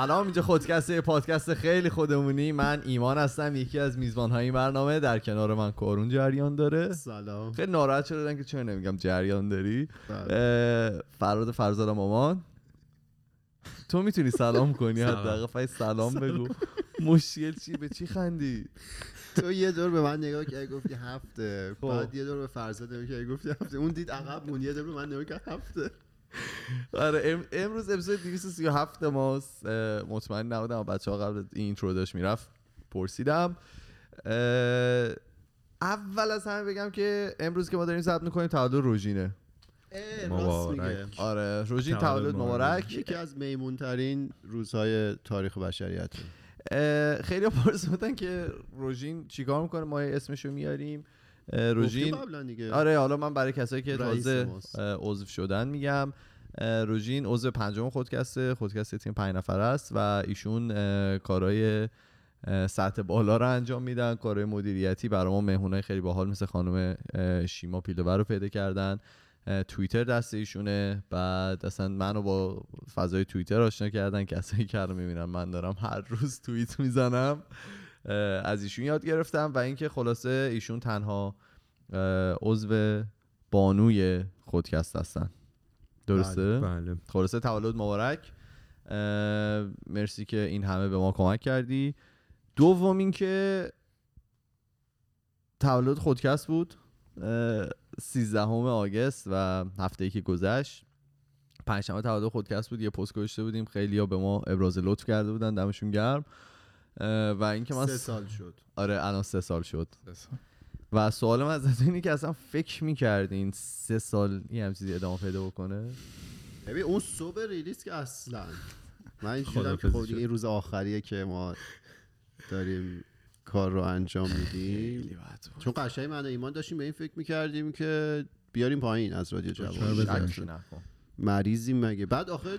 سلام اینجا خودکسته یه پادکست خیلی خودمونی. من ایمان هستم یکی از میزبان های این برنامه. در کنار من کارون جریان داره. سلام. خیلی ناراحت شدن که چرا نمیگم جریان داری. بله. فراد فرزاد مامان. تو می‌تونی سلام کنی؟ حداقل فقط سلام بگو. مشکل چی؟ به چی خندی؟ تو یه دور به من نگاه کردی گفتی هفته. خب. بعد یه دور به فرزاد نگاه کردی گفتی هفته. اون دید عقب مون یه دور به من نگاه کرد هفته. آره ام- امروز اپیزود 237 ماست مطمئن نبودم بچه ها قبل این اینترو داشت می‌رفت پرسیدم. اول از همه بگم که امروز که ما داریم ضبط می‌کنیم تولد روژینه. اه، راست میگه. مبارک. آره روژین تولد مبارک. یکی از میمون ترین روزهای تاریخ بشریت. خیلی پرسیدن که روژین چیکار می‌کنه؟ ما اسمشو میاریم. روژین؟ آره حالا من برای کسایی که تازه عضو شدن میگم. روژین عضو پنجم خودکسته خودکست تیم پنج نفر است و ایشون کارهای سطح بالا رو انجام میدن. کارهای مدیریتی برای ما مهمونای خیلی باحال مثل خانم شیما پیلوبر رو پیدا کردن. توییتر دست ایشونه. بعد اصلا منو با فضای توییتر آشنا کردن. کسایی که رو می‌بینن من دارم هر روز توییت می‌زنم. از ایشون یاد گرفتم و اینکه خلاصه ایشون تنها عضو بانوی خودکست هستن. درسته؟ بله خلاصه تولد مبارک. مرسی که این همه به ما کمک کردی. دوم اینکه تولد خودکست بود. اه، 13 آگست و هفته ای که گذشت. پنجشنبه تولد خودکست بود. یه پست گذاشته بودیم. خیلی ها به ما ابراز لطف کرده بودن. دمشون گرم. و اینکه من سه سال شد. آره الان سه سال شد. و سوالم از اینه که اصلا فکر می‌کردین سه سال یه هم چیزی ادامه پیدا بکنه؟ ببین اون صبح ریلیز که اصلا. من این که خداحافظی خب دیگه این روز آخریه که ما داریم کار رو انجام میدیم. چون قشنگ من و ایمان داشتیم به این فکر می‌کردیم که بیاریم پایین از رادیو جوان. مریضیم مگه. بعد آخه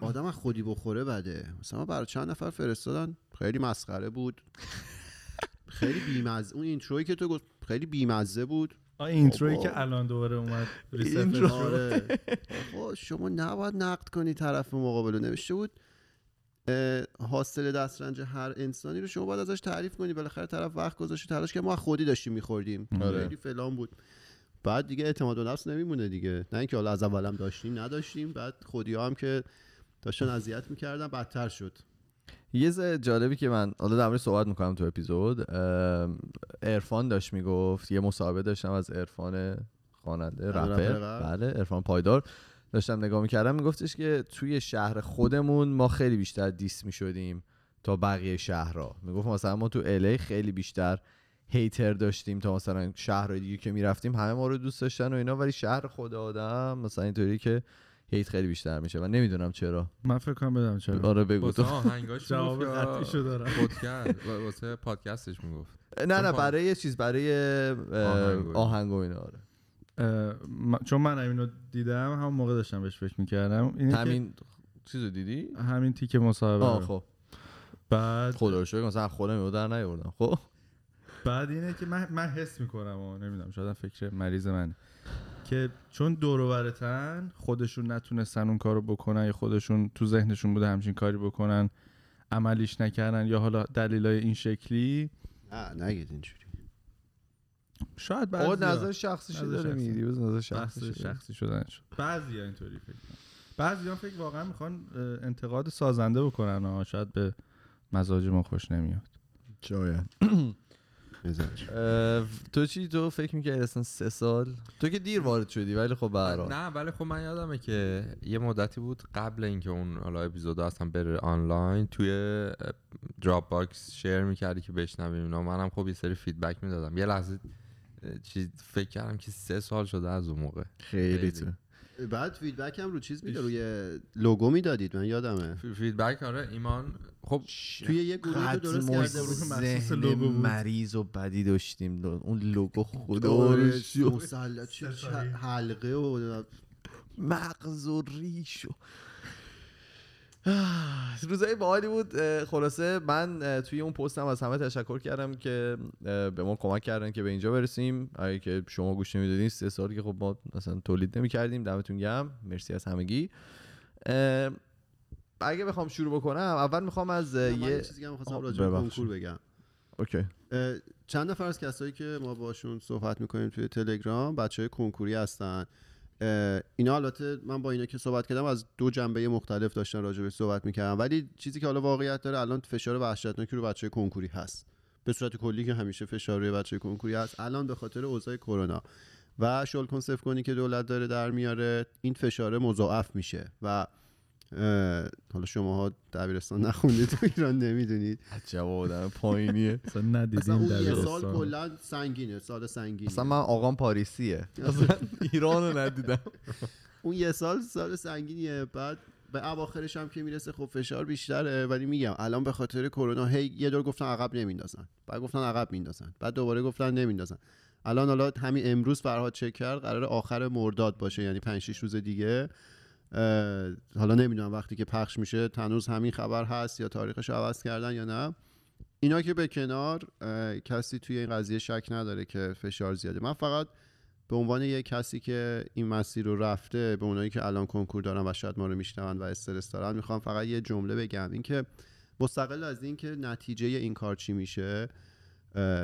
آدم خودی بخوره بده. مثلا برای چند نفر فرستادن خیلی مسخره بود. خیلی بیمزه اون اینتروی که تو گفت خیلی بیمزه بود. اینترویی. که الان دوباره اومد. اینترو. آره. شما نباید نقد کنی طرف مقابل نوشته بود حاصل دسترنج هر انسانی رو شما باید ازش تعریف کنی. بالاخره طرف وقت گذاشته تلاش که ما خودی داشتیم میخوردیم. آره. خیلی فلان بود. بعد دیگه اعتماد به نفس نمیمونه دیگه. نه اینکه حالا از اولم داشتیم نداشتیم. بعد خودی هم که داشتن اذیت می‌کردن بدتر شد. یه جالبی که من حالا در مورد صحبت می‌کنم تو اپیزود ام، عرفان داشت می‌گفت یه مصاحبه داشتم از عرفان خواننده رپر؟ بله عرفان پایدار. داشتم نگاه می‌کردم میگفتش که توی شهر خودمون ما خیلی بیشتر دیس می‌شدیم تا بقیه شهرها. می‌گفت مثلا ما تو الی خیلی بیشتر هیتر داشتیم تا مثلا شهرهای دیگه که می‌رفتیم همه ما رو دوست داشتن و اینا ولی شهر خود آدم مثلا اینطوری که هیت خیلی بیشتر میشه و نمی‌دونم چرا. من فکر کنم بدم چرا. آره بگو. تو آهنگاش جواب قطعیشو دارم. پادکست واسه پادکستش می‌گفت. نه نه برای یه چیز برای آهنگ و اینا. آره. چون من اینو دیدم همون موقع داشتم بهش فکر می‌کردم. همین چیزو دیدی؟ همین تیک مصاحبه آه. خب. بعد خدا رو شکر مثلا خودم رو در نیاوردم خب. بعد اینه که من, من حس می‌کنم و نمی‌دونم شاید فکر مریض منه. که چون دور و برتن خودشون نتونستن اون کارو بکنن یا خودشون تو ذهنشون بوده همچین کاری بکنن عملیش نکردن یا حالا دلیلای این شکلی؟ نه نگید اینجوری. شاید بعضی نظر شخصی نظر داره شخصی. می‌گیری نظر شخصی شخصی شدن شد بعضی ها اینطوری فکر کنن بعضی ها فکر واقعا می‌خوان انتقاد سازنده بکنن ها شاید به مزاج ما خوش نمیاد. شاید. تو چی؟ تو فکر می‌کردی اصلا سه سال؟ تو که دیر وارد شدی ولی خب حال. نه ولی خب من یادمه که یه مدتی بود قبل اینکه اون حالا اپیزود اصلا بره آنلاین توی Dropbox share می‌کردی که بشنویم اینا. منم خب یه سری feedback می‌دادم. یه لحظه چیز فکر کردم که سه سال شده از اون موقع. خیلی خیلی. تو. بعد feedback هم رو چیز میده روی لوگو می‌دادید من یادمه. فی- feedback آره ایمان. خب توی یه گروه رو درست کرده بود. لوگو. مریض و بدی داشتیم. اون لوگو خدا آره، چه حلقه و مغز و ریش و روزای باحالی بود. خلاصه من توی اون پستم از همه تشکر کردم که به ما کمک کردن که به اینجا برسیم. اگه که شما گوش نمی‌دادین سه سالی که خب ما مثلا تولید نمی‌کردیم دمتون گرم. مرسی از همگی. اگه بخوام شروع بکنم اول می‌خوام از یه چیزی که می‌خواستم راجع به. کنکور بگم. اوکی. چند نفر از کسایی که ما باشون صحبت می‌کنیم توی تلگرام بچه های کنکوری هستن. اینا البته من با اینا که صحبت کردم از دو جنبه مختلف داشتن راجع به صحبت می‌کردم. ولی چیزی که حالا واقعیت داره الان فشار وحشتناکی رو بچه کنکوری هست. به صورت کلی که همیشه فشار روی بچه کنکوری هست. الان به خاطر اوضاع کرونا. و شل کنسف کنی که دولت داره در میاره این فشار مضاعف میشه. و حالا شماها دبیرستان نخوندید تو ایران نمی‌دونید. عجب آدم پایینیه. اصلا ندیدیم اون یه دبیرستان. سال کلا سنگینه سال سنگینه. اصلا من آقام پاریسیه. اصلا ایران رو ندیدم. اون یه سال سال سنگینیه. بعد به اواخرش هم که می‌رسه خب فشار بیشتره. ولی میگم الان به خاطر کرونا هی یه دور گفتن عقب نمیندازن. بعد گفتن عقب میندازن. بعد دوباره گفتن نمیندازن. الان حالا همین امروز فرهاد چک کرد قرار آخر مرداد باشه یعنی 5 6 روز دیگه. حالا نمی‌دونم وقتی که پخش میشه تنوز همین خبر هست یا تاریخش عوض کردن یا نه. اینا که به کنار کسی توی این قضیه شک نداره که فشار زیاده. من فقط به عنوان یک کسی که این مسیر رو رفته به اونایی که الان کنکور دارن و شاید ما رو میشنون و استرس دارن می‌خوام فقط یه جمله بگم. اینکه مستقل از اینکه نتیجه این کار چی میشه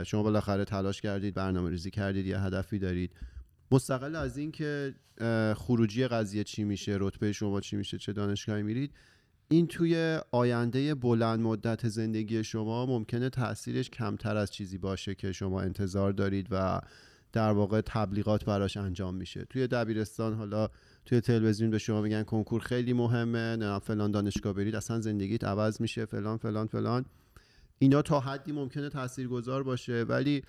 شما بالاخره تلاش کردید برنامه ریزی کردید یه هدفی دارید. مستقل از اینکه خروجی قضیه چی میشه رتبه شما چی میشه چه دانشگاهی میرید این توی آینده بلند مدت زندگی شما ممکنه تاثیرش کمتر از چیزی باشه که شما انتظار دارید و در واقع تبلیغات براش انجام میشه. توی دبیرستان حالا توی تلویزیون به شما میگن کنکور خیلی مهمه نه فلان دانشگاه برید اصلا زندگیت عوض میشه فلان فلان فلان. اینا تا حدی ممکنه تاثیرگذار باشه ولی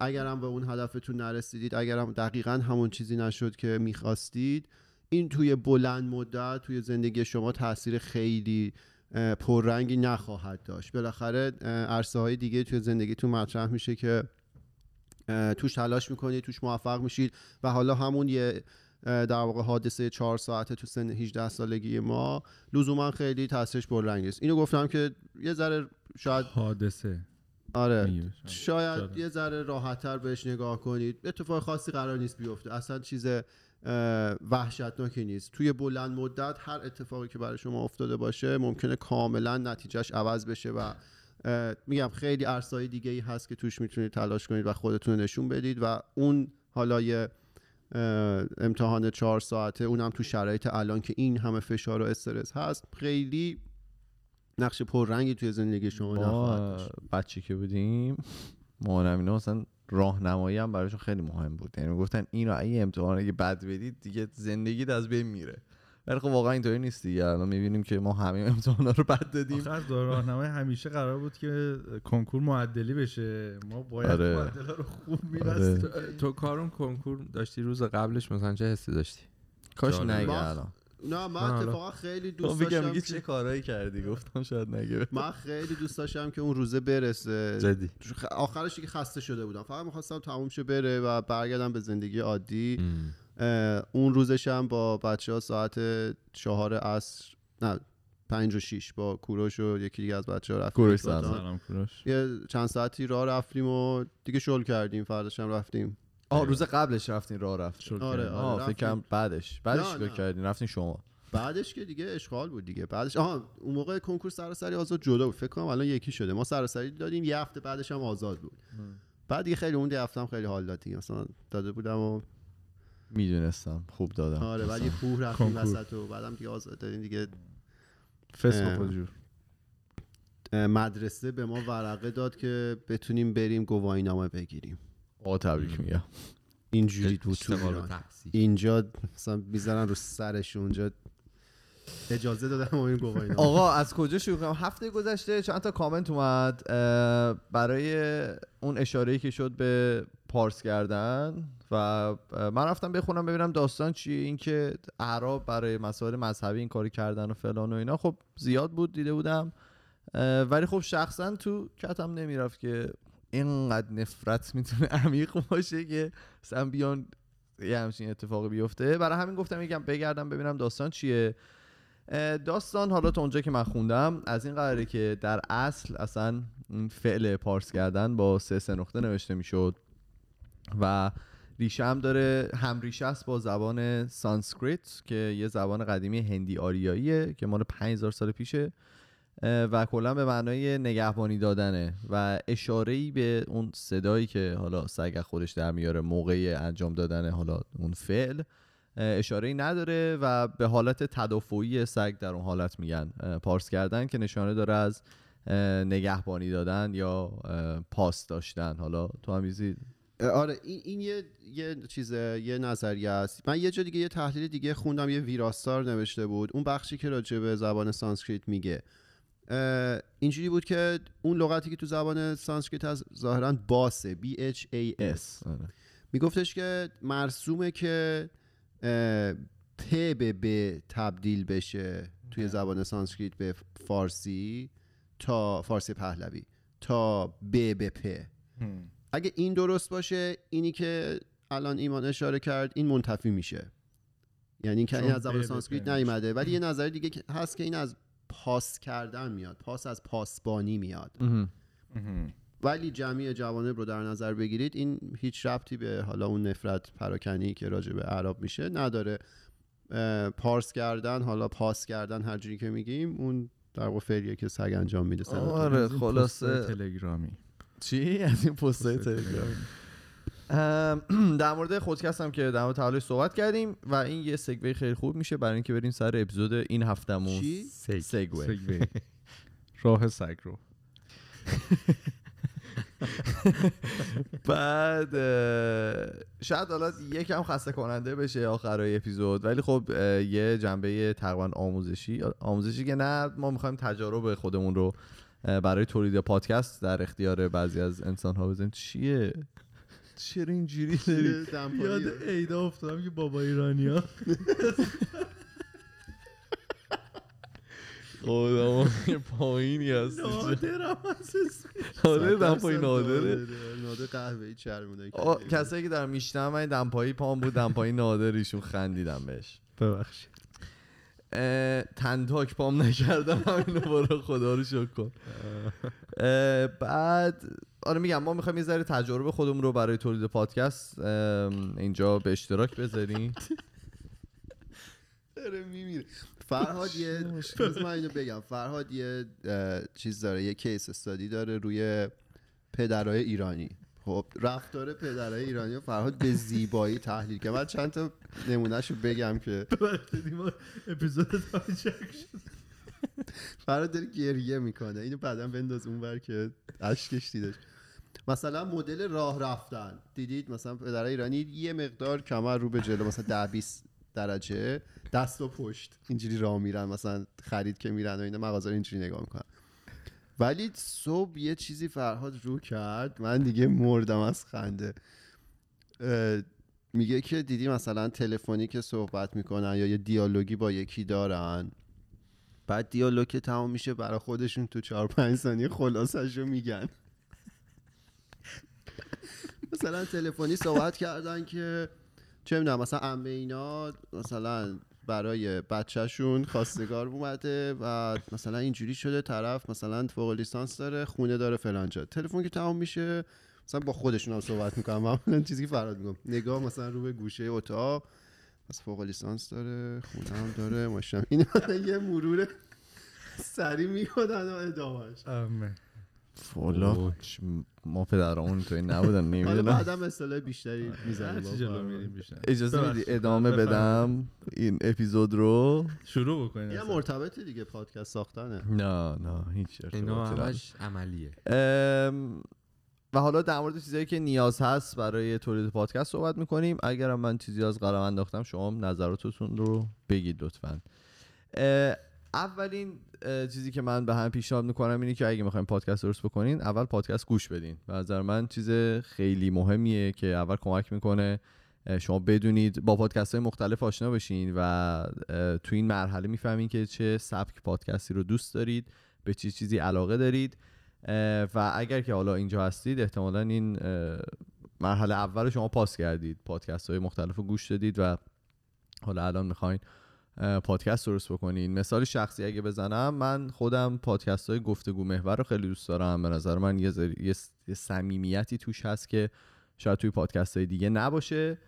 اگرم به اون هدفتون نرسیدید اگرم دقیقا همون چیزی نشد که می‌خواستید این توی بلند مدت توی زندگی شما تاثیر خیلی پررنگی نخواهد داشت. بالاخره عرصه های دیگه توی زندگیتون مطرح میشه که توش تلاش می‌کنید توش موفق میشید و حالا همون یه در واقع حادثه چهار ساعته تو سن 18 سالگی ما لزوما خیلی تاثیرش پررنگ است اینو گفتم که یه ذره شاید حادثه. آره. بهش. شاید. یه ذره راحتتر بهش نگاه کنید. اتفاق خاصی قرار نیست بیفته. اصلا چیز وحشتناکی نیست. توی بلند مدت هر اتفاقی که برای شما افتاده باشه ممکنه کاملا نتیجهش عوض بشه و میگم خیلی عرصه‌های دیگه ای هست که توش می‌تونید تلاش کنید و خودتون رو نشون بدید و اون حالا یه امتحان چهار ساعته اونم تو شرایط الان که این همه فشار و استرس هست خیلی نقش پررنگی توی زندگی شما نخواهد بچه که بودیم مامانم اینا مثلا راهنمایی هم براشون خیلی مهم بود. یعنی گفتن اینو اگه امتحان اگه بد بدید دیگه زندگیت از بین میره. ولی خب واقعا اینطوری نیست دیگه. الان می‌بینیم که ما همه امتحانا رو بد دادیم. دور راهنمای همیشه قرار بود که کنکور معدلی بشه. ما باید آره. معدلا رو خوب آره. میرستیم تو, تو کارون کنکور داشتی روز قبلش مثلا چه حسی داشتی؟ کاش. نگه الان. نه من. اتفاقا خیلی دوست میگم داشتم که- چه کارایی کردی؟ گفتم شاید نگه. من خیلی دوست داشتم که اون روزه برسه. جدی. آخرش دیگه خسته شده بودم. فقط می‌خواستم تموم شه بره و برگردم به زندگی عادی. اون روزش هم با بچه ها ساعت چهار عصر نه پنج و شیش با کوروش و یکی دیگه از بچه ها رفتیم. کوروش. سلام کوروش. یه چند ساعتی راه رفتیم و دیگه شل کردیم فرداش هم رفتیم. آه روز قبلش رفتین راه رفت شد آره،. آره. آه فکر رفتیم. کنم بعدش بعدش چیکار. کردین؟ رفتین شما. بعدش که دیگه اشغال بود دیگه. بعدش آها اون موقع کنکور سراسری آزاد جدا بود. فکر کنم الان یکی شده. ما سراسری دادیم یه هفته بعدش هم آزاد بود. بعد دیگه خیلی اون یه هفته هم خیلی حال داد دیگه. مثلا داده بودم و می‌دونستم. خوب دادم. آره بعد یه کوه رفتیم. وسط و بعدم دیگه آزاد دادیم دیگه. فسق اه. و فجور اه، مدرسه به ما ورقه داد که بتونیم بریم گواهی نامه بگیریم. آقا تبریک میگم. اینجوری بود تو ایران. اینجا مثلا می‌ذارن رو سرش اونجا. اجازه دادن ما این گواهی آقا از کجا شروع کنم؟ هفته گذشته چند تا کامنت اومد برای اون اشاره که شد به پارس کردن و من رفتم بخونم ببینم داستان چیه. اینکه اعراب برای مسائل مذهبی این کاری کردن و فلان و اینا. خب زیاد بود دیده بودم. ولی خب شخصا تو کتم نمی‌رفت که اینقدر نفرت می‌تونه عمیق باشه که مثلا بیان یه همچین اتفاقی بیفته. برای همین گفتم یکم بگردم ببینم داستان چیه. داستان حالا تا اونجا که من خوندم از این قراره که در اصل اصلا این فعل پارس کردن با سه سه نقطه نوشته می‌شد و ریشه هم داره. هم ریشه است با زبان سانسکریت که یه زبان قدیمی هندی آریاییه که مال 5000 سال پیشه. و کلا به معنای نگهبانی دادنه و اشاره ای به اون صدایی که حالا سگ خودش در میاره موقع انجام دادن حالا اون فعل اشاره ای نداره و به حالت تدافعی سگ در اون حالت میگن. پارس کردن که نشانه داره از نگهبانی دادن یا پاس داشتن. حالا تو هم چیزی آره این, این یه یه چیز یه نظریه است. من یه جا دیگه یه تحلیل دیگه خوندم یه ویراستار نوشته بود. اون بخشی که راجع به زبان سانسکریت میگه. اینجوری بود که اون لغتی که تو زبان سانسکریت از ظاهرا باسه B H A S. اس آره. میگفتش که مرسومه که پ به ب تبدیل بشه توی زبان سانسکریت به فارسی تا فارسی پهلوی تا ب به پ. اگه این درست باشه اینی که الان ایمان اشاره کرد این منتفی میشه. یعنی این که این از زبان سانسکریت نیومده. ولی یه نظر دیگه هست که این از پاس کردن میاد پاس از پاسبانی میاد. ولی جمعی جوانب رو در نظر بگیرید این هیچ ربطی به حالا اون نفرت پراکنی که راجع به عرب میشه نداره. پارس کردن حالا پاس کردن هر جوری که میگیم اون در واقع فعلیه که سگ انجام میده آره خلاصه تلگرامی. چی؟ از این پستای پست‌های تلگرام ام، در مورد خودکست هم که در مورد تولد صحبت کردیم و این یه سگوی خیلی خوب میشه برای اینکه بریم سر اپیزود این هفتمون. چی؟ سگوی. راه سگ رو. بعد شاید حالا یکم خسته کننده بشه آخرای اپیزود ولی خب یه جنبه تقریبا آموزشی. آموزشی که نه ما می‌خوایم تجارب خودمون رو برای تولید پادکست در اختیار بعضی از انسان ها بذاریم. چیه؟ چرا اینجوری داری؟ یاد عیدا افتادم که بابا ایرانیا خدا پایینی هست. نادرم از اسم. آره دمپایی نادره. نادر قهوه‌ای چرمونه آ، کسایی که دارم میشنم من دمپایی پام بود دمپایی نادر ایشون خندیدم بهش. ببخشید. تنداک پام نکردم همین رو برو خدا رو شکر کن. بعد آره میگم ما می‌خوایم یه ذره تجارب خودمون رو برای تولید پادکست اینجا به اشتراک بذاریم. داره میمیره. فرهاد یه من اینو بگم. فرهاد یه چیز داره یه کیس استادی داره روی پدرای ایرانی. خب رفتار پدرای ایرانی رو فرهاد به زیبایی تحلیل که من چند تا نمونهشو بگم که اپیزود فرهاد داره گریه می‌کنه. اینو بعدا بنداز اونور که اشکش دیدش. مثلا مدل راه رفتن. دیدید؟ مثلا پدرای ایرانی یه مقدار کمر رو به جلو مثلا ده 20 درجه دست و پشت. اینجوری راه میرن مثلا خرید که میرن و اینا مغازه اینجوری نگاه می‌کنن. ولی صبح یه چیزی فرهاد رو کرد من دیگه مردم از خنده. میگه که دیدی مثلا تلفنی که صحبت می‌کنن یا یه دیالوگی با یکی دارن. بعد دیالوگ که تمام میشه برای خودشون تو چهار پنج ثانیه خلاصش رو میگن. مثلا تلفنی صحبت کردن که چه می‌دونم مثلا عمه اینا مثلا برای بچهشون خواستگار اومده و مثلا اینجوری شده طرف مثلا فوق لیسانس داره خونه داره فلان جا. تلفن که تمام میشه مثلا با خودشون هم صحبت می‌کنم. معمولا چیزی که فراد میگم. نگاه مثلا رو به گوشه اتاق از فوق لیسانس داره خونه هم داره ماشین این یه مرور سری می‌کنن و ادامهش فولا ما پدرامون توی نبودن حالا نمی‌دونم. بعدم اصطلاح بیشتری می‌زنیم میریم بیشتر. اجازه میدی. ادامه. بدم. این اپیزود رو شروع بکنید یه. مرتبط دیگه پادکست ساختنه. نه نه هیچ اینا. همش عملیه. و حالا در مورد چیزایی که نیاز هست برای تولید پادکست صحبت می‌کنیم. اگرم من چیزی از قلم انداختم شما نظراتتون رو بگید لطفا. اولین چیزی که من به هم پیشنهاد می‌کنم اینه که اگه می‌خوایم پادکست درست بکنین اول پادکست گوش بدین. به نظر من چیز خیلی مهمیه که اول کمک می‌کنه شما بدونید با پادکست های مختلف آشنا بشین و تو این مرحله می‌فهمین که چه سبک پادکستی رو دوست دارید به چه چیزی علاقه دارید. و اگر که حالا اینجا هستید احتمالا این مرحله اول شما پاس کردید. پادکست های مختلف رو گوش دادید و حالا الان می‌خواین پادکست درست بکنین. مثال شخصی اگه بزنم من خودم پادکست های گفتگو محور رو خیلی دوست دارم. به نظر من یه, ذری- یه صمیمیتی توش هست که شاید توی پادکست های دیگه نباشه.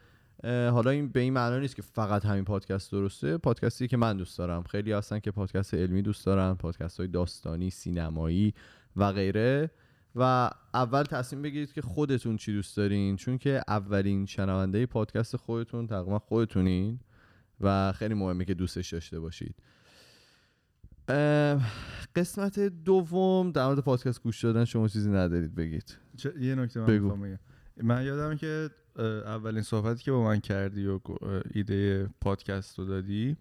حالا این به این معنا نیست که فقط همین پادکست درسته. پادکستی که من دوست دارم. خیلی هستن که پادکست علمی دوست دارن پادکست های داستانی سینمایی و غیره. و اول تصمیم بگیرید که خودتون چی دوست دارین. چون که اولین شنونده پادکست خودتون تقریبا خودتونین. و خیلی مهمه که دوستش داشته باشید. قسمت دوم در مورد پادکست گوش دادن شما چیزی ندارید بگید. یه نکته من بگو. من یادم که اولین صحبتی که با من کردی و ایده پادکست رو دادی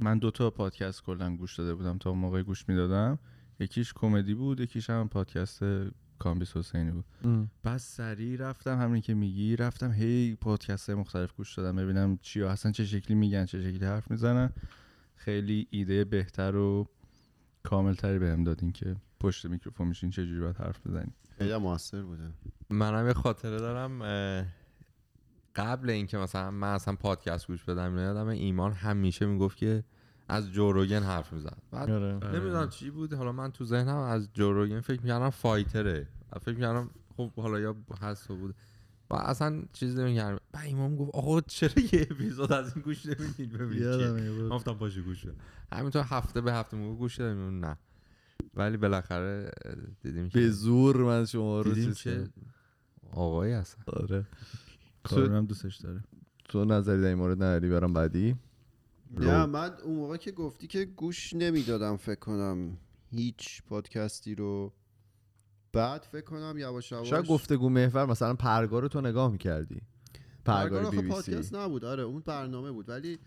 من دوتا پادکست کلا گوش داده بودم تا موقع گوش می‌دادم. یکیش کمدی بود یکیش هم پادکست کامبیس حسینی بود. بعد سریع رفتم همین که میگی رفتم هی پادکست مختلف گوش دادم ببینم چی اصلا چه شکلی میگن چه شکلی حرف می‌زنن. خیلی ایده بهتر و کاملتری بهم دادین که پشت میکروفون میشین چه جوری باید حرف بزنین خیلی موثر بوده منم یه خاطره دارم قبل اینکه مثلا من اصلا پادکست گوش بدم یادم ایمان همیشه می‌گفت که از جوروگن حرف می‌زد. بعد آره. نمی‌دونم چی بود. حالا من تو ذهنم از جوروگن فکر می‌کردم فایتره. فکر می‌کردم خب حالا یا هست بود. و اصلا چیز نمی‌کردم. و ایمان گفت آقا چرا یه اپیزود از این گوش نمی‌دید؟ ببینید گفتم باشه گوش همینطور هفته به هفته موقع گوش دادیم. نه. ولی بالاخره دیدیم به زور من شما رو دیدیم چیز که. آقایی هستن. آره. کارونم دوستش داره. تو نظری در این مورد نداری برام بعدی؟ نه من اون موقع که گفتی که گوش نمی‌دادم فکر کنم هیچ پادکستی رو. بعد فکر کنم یواش یواش شاید گفتگو محور مثلا پرگار رو تو نگاه می‌کردی. پرگار بی بی پادکست سی نبود. آره اون برنامه بود. ولی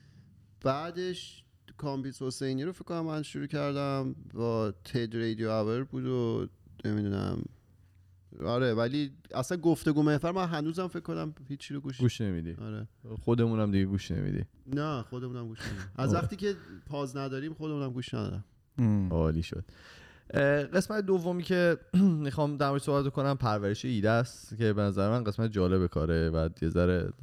بعدش کامبیس حسینی رو فکر کنم من شروع کردم با تد رادیو اور بود و نمی‌دونم آره ولی اصلا گفتگو محور من هنوزم فکر کنم هیچی رو گوش, گوش نمیدی. آره. خودمونم دیگه گوش نمیدی. نه خودمونم گوش نمیدیم. از وقتی که پاز نداریم خودمونم گوش ندارم. عالی شد. قسمت دومی که می‌خوام در موردش صحبت کنم پرورش ایده است که به نظر من قسمت جالب کاره و یه ذره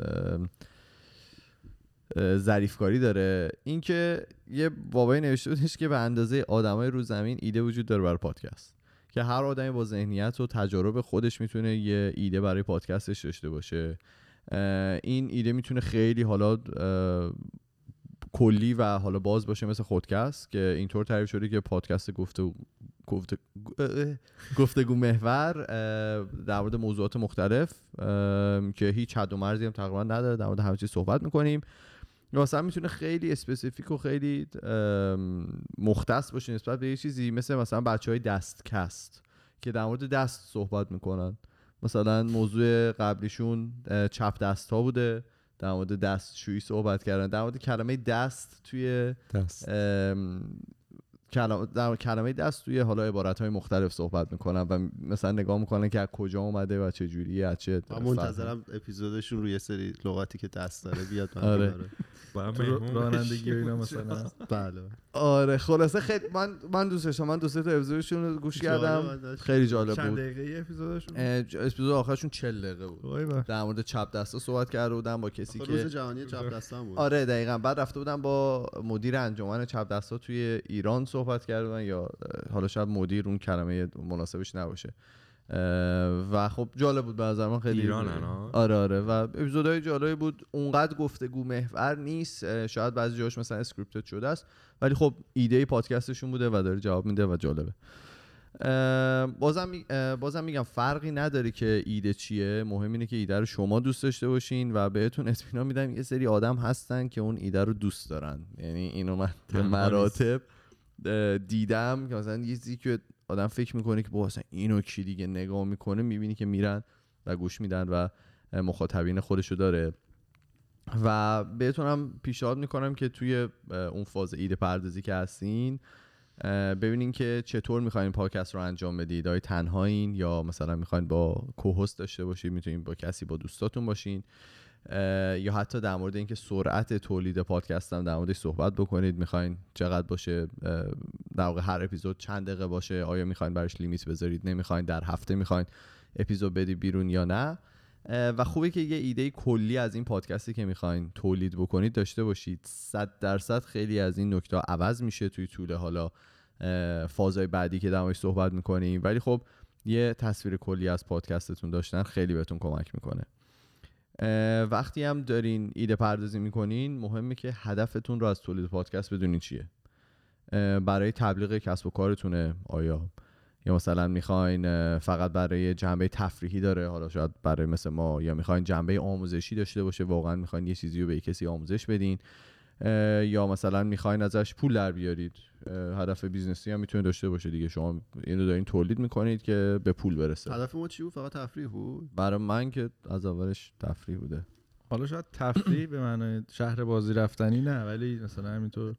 ظریفکاری داره. اینکه یه بابایی نوشته بودش که به اندازه آدمای رو زمین ایده وجود داره برای پادکست. که هر آدمی با ذهنیت و تجارب خودش می‌تونه یه ایده برای پادکستش داشته باشه. این ایده می‌تونه خیلی حالا کلی و حالا باز باشه مثل خودکست که اینطور تعریف شده که پادکست گفته گفته گفتگو محور در مورد موضوعات مختلف که هیچ حد و مرزی هم تقریبا نداره. در مورد همه چیز صحبت می‌کنیم. مثلا می‌تونه خیلی specific و خیلی مختص باشه نسبت به یه چیزی مثل مثلا بچه های دستکست که در مورد دست صحبت می‌کنن مثلا موضوع قبلیشون چپ دست ها بوده در مورد دستشویی صحبت کردن در مورد کلمه دست توی دست ام، کلم- در کلمه دست توی حالا عبارت های مختلف صحبت می‌کنن و مثلا نگاه می‌کنن که از کجا اومده و چه جوریه از چه من منتظرم اپیزودشون روی یه سری لغاتی که دست داره بیاد من آره. تو رانندگی اینا مثلا. بله. آره خلاصه خیلی من من دوست داشتم. من دو سه تا اپیزودشون رو گوش کردم. خیلی جالب چند بود. دقیقه یه اپیزودشون اپیزود آخرشون 40 دقیقه بود. در مورد چپ دستا صحبت کرده بودم با کسی آخه روز که جهانی چپ دستم بود. آره دقیقا. بعد رفته بودم با مدیر انجمن چپ دستا توی ایران صحبت کرده بودن یا حالا شاید مدیر اون کلمه مناسبش نباشه. و خب جالب بود به نظر من خیلی ایرانن ها؟ آره آره. و اپیزودهای جالبی بود. اونقدر گفتگو محور نیست. شاید بعضی جاش مثلا اسکریپتد شده است. ولی خب ایده پادکستشون بوده و داره جواب میده و جالبه. بازم بازم میگم فرقی نداره که ایده چیه. مهم اینه که ایده رو شما دوست داشته باشین و بهتون اطمینان میدم یه سری آدم هستن که اون ایده رو دوست دارن. یعنی اینو من مراتب دیدم که مثلا یه چیزی که آدم فکر می‌کنه که با اینو کی دیگه نگاه می‌کنه می‌بینی که میرن و گوش میدن و مخاطبین خودشو داره. و بهتونم پیشنهاد می‌کنم که توی اون فاز ایده پردازی که هستین ببینین که چطور می‌خواین پادکست رو انجام بدید. آیا تنهایین یا مثلا می‌خواین با کوهست داشته باشید می‌تونین با کسی با دوستاتون باشین. یا حتی در مورد اینکه سرعت تولید پادکست هم در موردش صحبت بکنید می‌خواین چقدر باشه در واقع هر اپیزود چند دقیقه باشه آیا می‌خواین براش لیمیت بذارید نمی‌خواین در هفته می‌خواین اپیزود بدی بیرون یا نه. و خوبه که یه ایده کلی از این پادکستی که می‌خواین تولید بکنید داشته باشید. صد درصد خیلی از این نکته عوض میشه توی طول حالا اه، فازهای بعدی که در صحبت می‌کنیم. ولی خب یه تصویر کلی از پادکستتون داشتن خیلی بهتون کمک می‌کنه. وقتی هم دارین ایده پردازی می‌کنین مهمه که هدفتون رو از تولید پادکست بدونین چیه. برای تبلیغ کسب و کارتونه آیا. یا مثلا می‌خواین فقط برای جنبه تفریحی داره حالا شاید برای مثل ما یا می‌خواین جنبه آموزشی داشته باشه واقعا می‌خواین یه چیزی رو به کسی آموزش بدین. یا مثلا می‌خواین ازش پول در بیارید. هدف business ی هم می‌تونه داشته باشه دیگه. شما اینو دارین تولید می‌کنید که به پول برسه. هدف ما چی بود؟ فقط تفریح بود؟ برای من که از اولش تفریح بوده. حالا شاید تفریح به معنای شهر بازی رفتنی نه ولی مثلا همینطور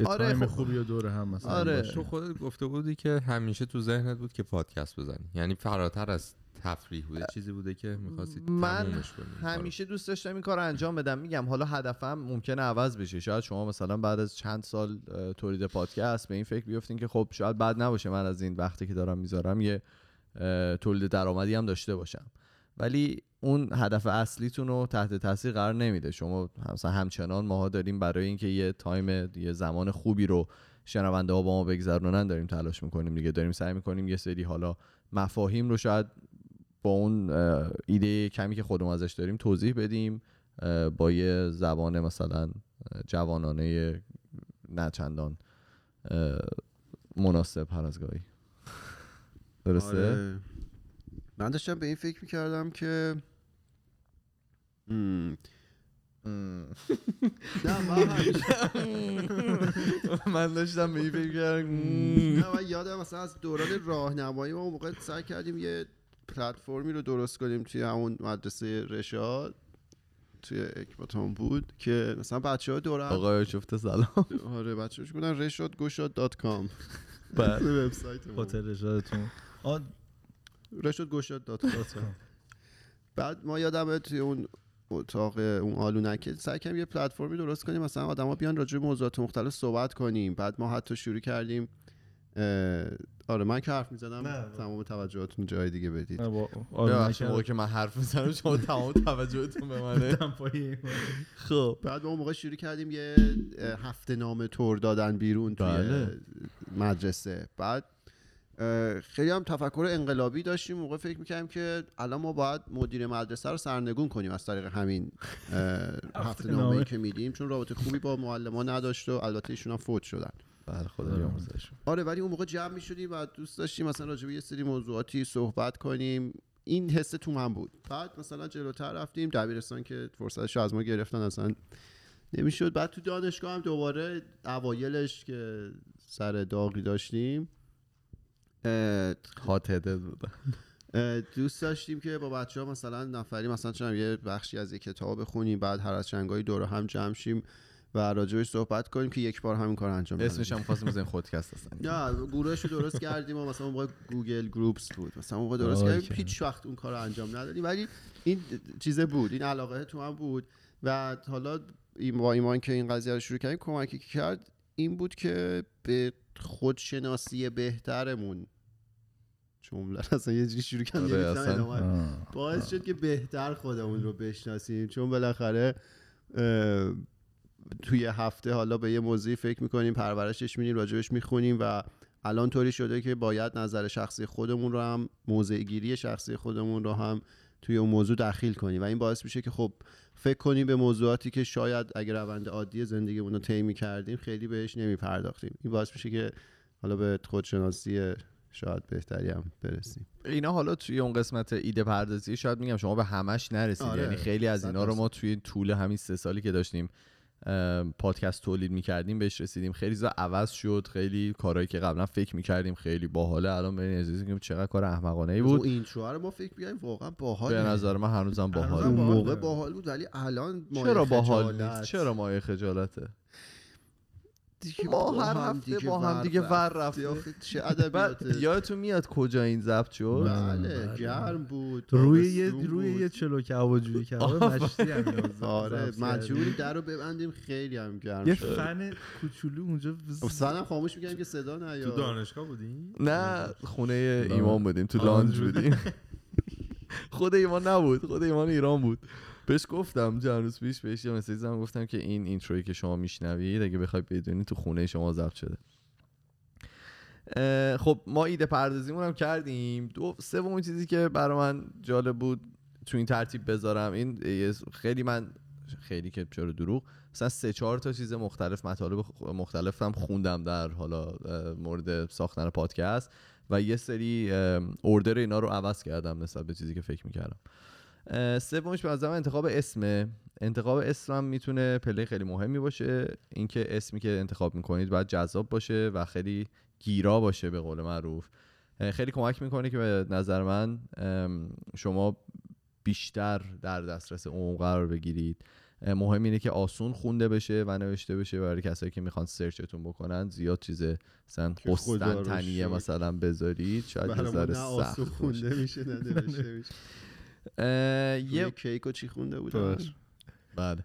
یه آره، time خب. خوبی و دور هم مثلا آره. باشه. تو خودت گفته بودی که همیشه تو ذهنت بود که پادکست بزنی. یعنی فراتر از تفریح بوده؟ چیزی بوده که می‌خواستی من. همیشه دوست داشتم این کار انجام بدم. میگم حالا هدفم ممکنه عوض بشه. شاید شما مثلا بعد از چند سال تولید پادکست به این فکر بیفتین که خب شاید بد نباشه من از این وقتی که دارم می‌ذارم یه تولید درآمدی هم داشته باشم. ولی اون هدف اصلیتون رو تحت تاثیر قرار نمیده. شما مثلا همچنان ماها داریم برای اینکه یه time یه زمان خوبی رو شنونده ها با ما بگذرونن داریم تلاش می‌کنیم. دیگه داریم سعی می‌کنیم یه سری حالا مفاهیم رو شاید با اون ایده کمی که خودمون ازش داریم توضیح بدیم با یه زبان مثلا جوانانه نه چندان مناسب هر از گاهی درسته؟ آره. من داشتم به این فکر می‌کردم که. نه من داشتم به این فکر کردم نه من یادم مثلا از دوران راهنمایی ما موقع سعی کردیم یه پلتفرمی رو درست کنیم توی همون مدرسه رشاد توی اکباتان بود که مثلا بچه ها دور هم آقای شفته سلام. آره بچه هاش بودن رشاد گشاد دات کام. بله. وبسایت. هتل رشادتون. رشاد گشاد دات کام. بعد ما یادمه توی اون اتاق اون آلونکه سعی کردیم یه پلتفرمی درست کنیم مثلا آدما بیان راجع به موضوعات مختلف صحبت کنیم. بعد ما حتی شروع کردیم آره من که حرف می‌زدم نه. تمام توجهاتون جای دیگه بدید. موقعی آلمان که من حرف می‌زنم شما تمام توجهتون به منه. خب. بعد ما اون موقع شروع کردیم یه هفته نامه تور دادن بیرون توی بله. مدرسه. بعد خیلی هم تفکر انقلابی داشتیم. موقع فکر می‌کردیم که الان ما باید مدیر مدرسه رو سرنگون کنیم از طریق همین هفته نامه. که میدیم چون رابطه خوبی با معلم نداشت و البته ایشون هم فوت شدن. بله خدا بیامرزش آره ولی اون موقع جمع می‌شدیم و دوست داشتیم مثلا راجع به یه سری موضوعاتی صحبت کنیم. این حس تو من بود. بعد مثلا جلوتر رفتیم دبیرستان که فرصتش از ما گرفتن اصلا نمی‌شد. بعد تو دانشگاه هم دوباره اوایلش که سر داغی داشتیم اه، هات هدد بودن. اه، دوست داشتیم که با بچه ها مثلا نفری مثلا چون یه بخشی از یه کتاب بخونیم بعد هر از چنگایی دور هم جمع شیم. و راجبش صحبت کنیم که یک بار همین کار انجام ندادیم. اسمش هم خواستیم بزنیم خودکست هستن نه گروهش رو درست کردیم و مثلا موقع گوگل گروپس بود. مثلا موقع درست. کردیم. هیچ وقت اون کار رو انجام ندادیم. ولی این چیزه بود این علاقه تو هم بود. و حالا این با ایمان که این قضیه رو شروع کردیم کمکی که کرد این بود که به خودشناسی بهترمون جمله اصلا یه جوری شروع کردم آره،. باعث شد که بهتر خودمون رو بشناسیم. چون بالاخره توی هفته حالا به یه موضوعی فکر می‌کنیم پرورشش میدیم راجبش می‌خونیم و الان طوری شده که باید نظر شخصی خودمون رو هم موضع گیری شخصی خودمون رو هم توی اون موضوع دخیل کنیم و این باعث میشه که خب فکر کنیم به موضوعاتی که شاید اگه روند عادی زندگیمون رو طی می‌کردیم خیلی بهش نمیپرداختیم. این باعث میشه که حالا به خودشناسی شاید بهتری هم برسیم. اینا حالا توی اون قسمت ایده پردازی شاید میگم شما به همش نرسید. آره، یعنی خیلی از اینا رو ما توی طول همین سه سالی که داشتیم پادکست تولید می‌کردیم بهش رسیدیم. خیلی چیزا عوض شد. خیلی کارهایی که قبلا فکر می‌کردیم خیلی باحاله. الان به اجازه که چقدر کار احمقانه ای بود. این رو ما فکر بیایم واقعا باحال به نظر من هنوزم باحاله اون باحاله. موقع باحال بود ولی الان مایه چرا باحال. نیست؟ چرا مایه خجالته؟ دیگه ما با هر هفته با هم دیگه ور. رفته. چه بعد ادبیات یادتون میاد کجا این ضبط شد بله گرم بود روی یه روی. یه چلو کباب جوری کباب مشتی هم آره مجبوری کردیم. در رو ببندیم خیلی هم گرم یه شد فن کوچولو اونجا خب سنم خاموش میگم که صدا تو نیاد دانشگاه بودی؟ نه خونه. ایمان بودیم تو لانج بودیم خود ایمان نبود خود ایمان ایران بود بهش گفتم چند روز پیش بهش یه زدم گفتم که این اینتروی که شما میشنوید اگه بخوای بدونی تو خونه شما ضبط شده. خب ما ایده پردازیمون هم کردیم. دو سومین چیزی که برای من جالب بود تو این ترتیب بذارم. این خیلی من خیلی که چرا دروغ مثلا سه چهار تا چیز مختلف مطالب خ- مختلف هم خوندم در حالا مورد ساختن پادکست و یه سری اوردر اینا رو عوض کردم نسبت به چیزی که فکر می‌کردم. سومش به نظر انتخاب اسمه انتخاب اسم هم می‌تونه پله خیلی مهمی باشه. اینکه اسمی که انتخاب می‌کنید باید جذاب باشه و خیلی گیرا باشه به قول معروف. خیلی کمک می‌کنه که به نظر من شما بیشتر در دسترس عموم قرار بگیرید. مهم اینه که آسون خونده بشه و نوشته بشه برای کسایی که می‌خوان سرچتون بکنن. زیاد چیز مثلا قسطنطنیه. مثلا بذارید. شاید یه ذره سخت. خونده میشه نه نوشته میشه. یه یه کیک و چی خونده بود. بله.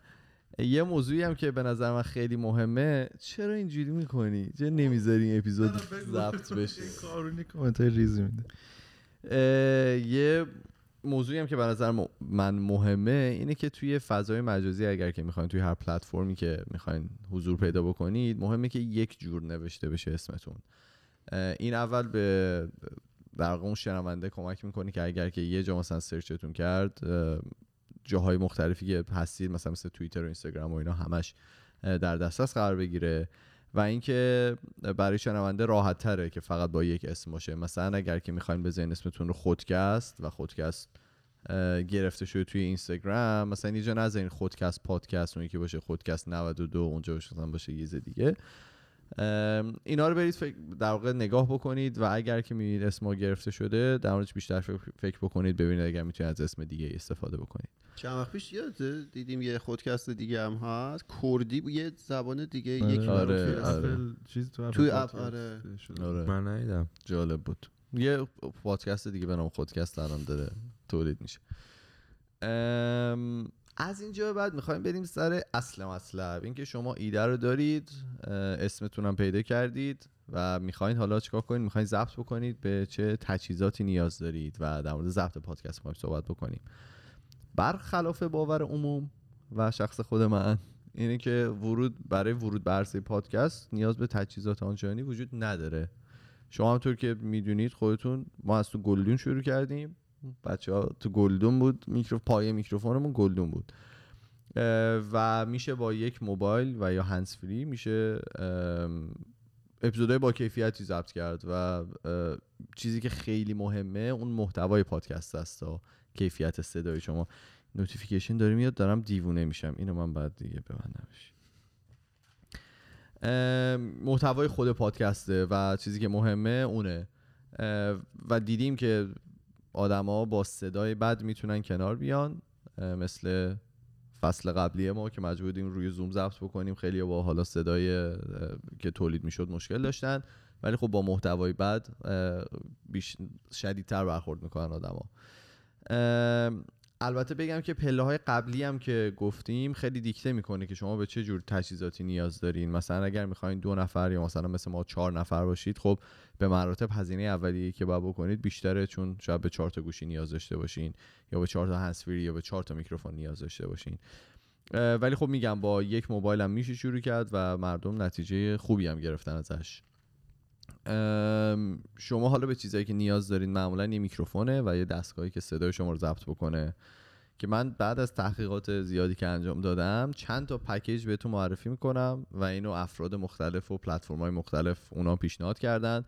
یه موضوعی هم که به نظر من خیلی مهمه چرا اینجوری می‌کنی؟ چرا نمی‌ذاری این اپیزود ضبط بشه؟ کارونی کامنت های ریزی میده. اه، یه موضوعی هم که به نظر من مهمه اینه که توی فضای مجازی اگر که می‌خواین توی هر پلتفرمی که می‌خواین حضور پیدا بکنید مهمه که یک جور نوشته بشه اسمتون. این اول به در واقع اون شنونده کمک می‌کنه که اگر که یه جا مثلا سرچتون کرد اه، جاهای مختلفی که هستید مثلا مثل توییتر و اینستاگرام و اینا همش در دسترس قرار بگیره. و اینکه برای شنونده راحت تره که فقط با یک اسم باشه. مثلا اگر که می‌خواین بزنین اسمتون رو خودکست و خودکست گرفته شده توی اینستاگرام مثلا اینجا نذارین خودکست پادکست اون که باشه خودکست 92 اونجا باشه مثلا باشه یه دیگه. اینا رو برید فکر در واقع نگاه بکنید و اگر که می‌بینید اسم ما گرفته شده در موردش بیشتر فکر- بکنید ببینید اگر می‌تونید از اسم دیگه استفاده بکنید چند وقت پیش یادته دیدیم یه خودکست دیگه هم هست کردی بود، یه زبان دیگه آره. یکی آره،. آره. چیز تو توی اپ، آره. آره من ندیدم جالب بود یه پادکست دیگه به نام خودکست الان داره تولید میشه ام، از اینجا به بعد می‌خوایم بریم سر اصل مطلب. اینکه شما ایده رو دارید اسمتون هم پیدا کردید و می‌خواین حالا چیکار کنید؟ می‌خواین ضبط بکنید؟ به چه تجهیزاتی نیاز دارید؟ و در مورد ضبط پادکست می‌خوایم صحبت بکنیم. برخلاف باور عموم و شخص خود من اینه که ورود برای ورود به پادکست نیاز به تجهیزات آنچنانی وجود نداره. شما همطور که می‌دونید خودتون ما از تو گلدون شروع کردیم. بچه ها تو گلدون بود میکرو پای میکروفونمون گلدون بود. و میشه با یک موبایل و یا هندزفری میشه اپیزودهای با کیفیتی ضبط کرد و چیزی که خیلی مهمه اون محتوای پادکست است تا کیفیت صدای شما. notification داره میاد دارم دیوونه میشم. اینو من بعد دیگه ببندمش. محتوای خود پادکسته و چیزی که مهمه اونه. و دیدیم که آدما با صدای بد می‌تونن کنار بیان مثل فصل قبلی ما که مجبور بودیم روی زوم ضبط بکنیم خیلی با حالا صدای که تولید می‌شد مشکل داشتن. ولی خب با محتوای بد بیش شدیدتر برخورد می‌کنن آدما. البته بگم که پله های قبلی هم که گفتیم خیلی دیکته می‌کنه که شما به چه جور تجهیزاتی نیاز دارین. مثلا اگر می‌خواین دو نفر یا مثلا مثل ما چهار نفر باشید خب به مراتب هزینه اولیه که باید بکنید بیشتره چون شاید به چهار تا گوشی نیاز داشته باشین یا به چهار تا هنسفری یا به چهار تا میکروفون نیاز داشته باشین. ولی خب میگم با یک موبایل هم میشه شروع کرد و مردم نتیجه خوبی هم گرفتن ازش. شما حالا به چیزایی که نیاز دارین معمولا یه میکروفونه و یه دستگاهی که صدای شما رو ضبط بکنه که من بعد از تحقیقات زیادی که انجام دادم چند تا پکیج بهتون معرفی می‌کنم و اینو افراد مختلف و پلتفرم های مختلف اونا پیشنهاد کردن.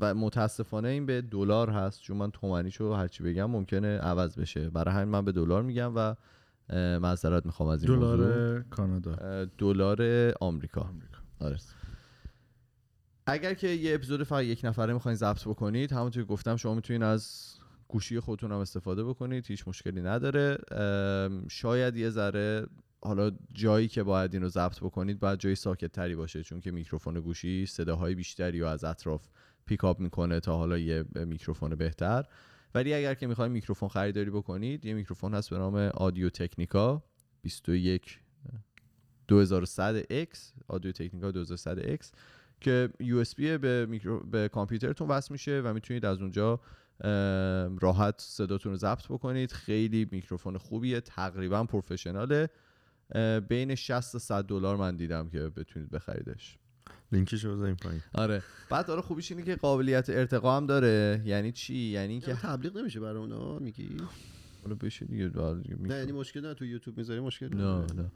و متاسفانه این به دلار هست چون من تومنیشو هرچی بگم ممکنه عوض بشه. برای همین من به دلار میگم و معذرت می‌خوام از این دلار کانادا. دلار آمریکا. آمریکا. آره. اگر که یه اپیزود فقط یک نفره می‌خواین ضبط بکنید همونطور گفتم شما می‌تونید از گوشی خودتون هم استفاده بکنید هیچ مشکلی نداره. شاید یه ذره حالا جایی که باید این رو ضبط بکنید باید جای ساکت تری باشه چون که میکروفون گوشی صداهای بیشتری رو از اطراف pick up می‌کنه تا حالا یه میکروفون بهتر. ولی اگر که می‌خواید میکروفون خریداری بکنید یه میکروفون هست به نام Audio-Technica 21 2100X Audio-Technica 2100X که USB میکرو به کامپیوترتون وصل میشه و می‌تونید از اونجا راحت صداتون رو ضبط بکنید. خیلی میکروفون خوبیه تقریبا professional ه. بین 60 تا 100 دلار من دیدم که بتونید بخریدش. لینکشو بذاریم پایین. آره. بعد حالا خوبیش اینه که قابلیت ارتقا هم داره. یعنی چی؟ یعنی اینکه که تبلیغ نمیشه برای اونا؟ میگی؟ حالا بشه دیگه نه یعنی مشکل نه تو یوتیوب می‌ذاری مشکل نه نداره. نه.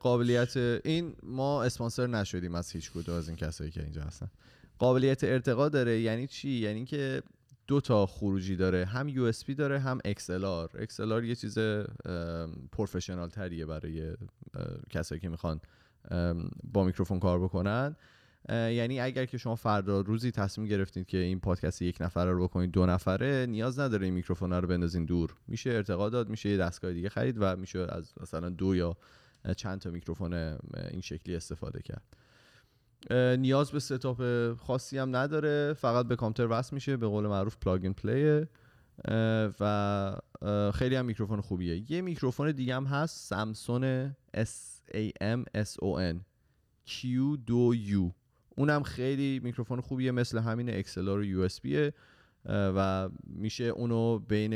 قابلیت این ما اسپانسر نشدیم از هیچ کدوم از این کسایی که اینجا هستن. قابلیت ارتقا داره یعنی چی؟ یعنی که دو تا خروجی داره هم یو داره هم XLR XLR یه چیز پروفشنال تریه برای کسایی که می‌خوان با میکروفون کار بکنن. یعنی اگر که شما فردا روزی تصمیم گرفتید که این پادکست یک نفره رو بکنید دو نفره نیاز نداره این میکروفون رو بندازین دور. میشه ارتقا داد میشه یه دستگاه دیگه خرید و میشه از مثلا دو یا چند تا میکروفون این شکلی استفاده کرد. نیاز به setup خاصی هم نداره فقط به کامپیوتر وصل میشه به قول معروف plug and play و خیلی هم میکروفون خوبیه. یه میکروفون دیگه هم هست سامسون SAM SON Q2U اونم خیلی میکروفون خوبیه مثل همین اکسلار و بیه و میشه اونو بین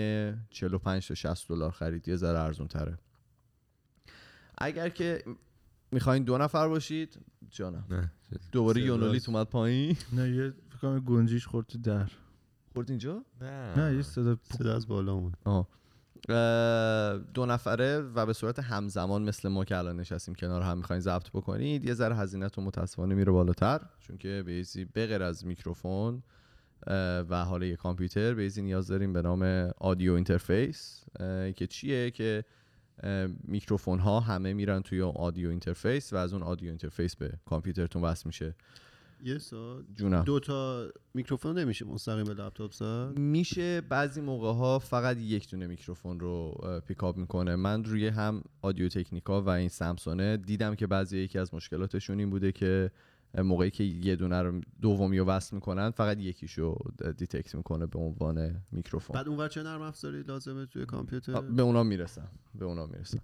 45 تا 60 دلار خرید یه ذره ارزون تره اگر که می‌خواین دو نفر باشید جانم نه دوباره یونولیت اومد پایین. نه یه فکر کنم گنجیش خورد تو در. خورد اینجا؟ نه. یه صدا صدا از بالا اومد. آه. دو نفره و به صورت همزمان مثل ما که الان نشستیم کنار هم می‌خواین ضبط بکنید یه ذره هزینهتون متاسفانه میره بالاتر چون که به یه بغیر از میکروفون و حالا یه کامپیوتر یه نیاز داریم به نام audio interface که چیه؟ که میکروفون ها همه میرن توی audio interface و از اون audio interface به کامپیوترتون وصل میشه. یه سوال جونم. دو تا میکروفون نمیشه مستقیم به لپتاپ زد؟ میشه بعضی موقع ها فقط یک دونه میکروفون رو pick up می‌کنه. من روی هم Audio-Technica و این Samson ه دیدم که بعضی یکی از مشکلاتشون این بوده که موقعی که یه دونه رو دومی رو وصل می‌کنن فقط یکیشو detect می‌کنه به عنوان میکروفون. بعد اونور چه نرم افزاری لازمه توی کامپیوتر؟ به اونا می‌رسم به اونا می‌رسم.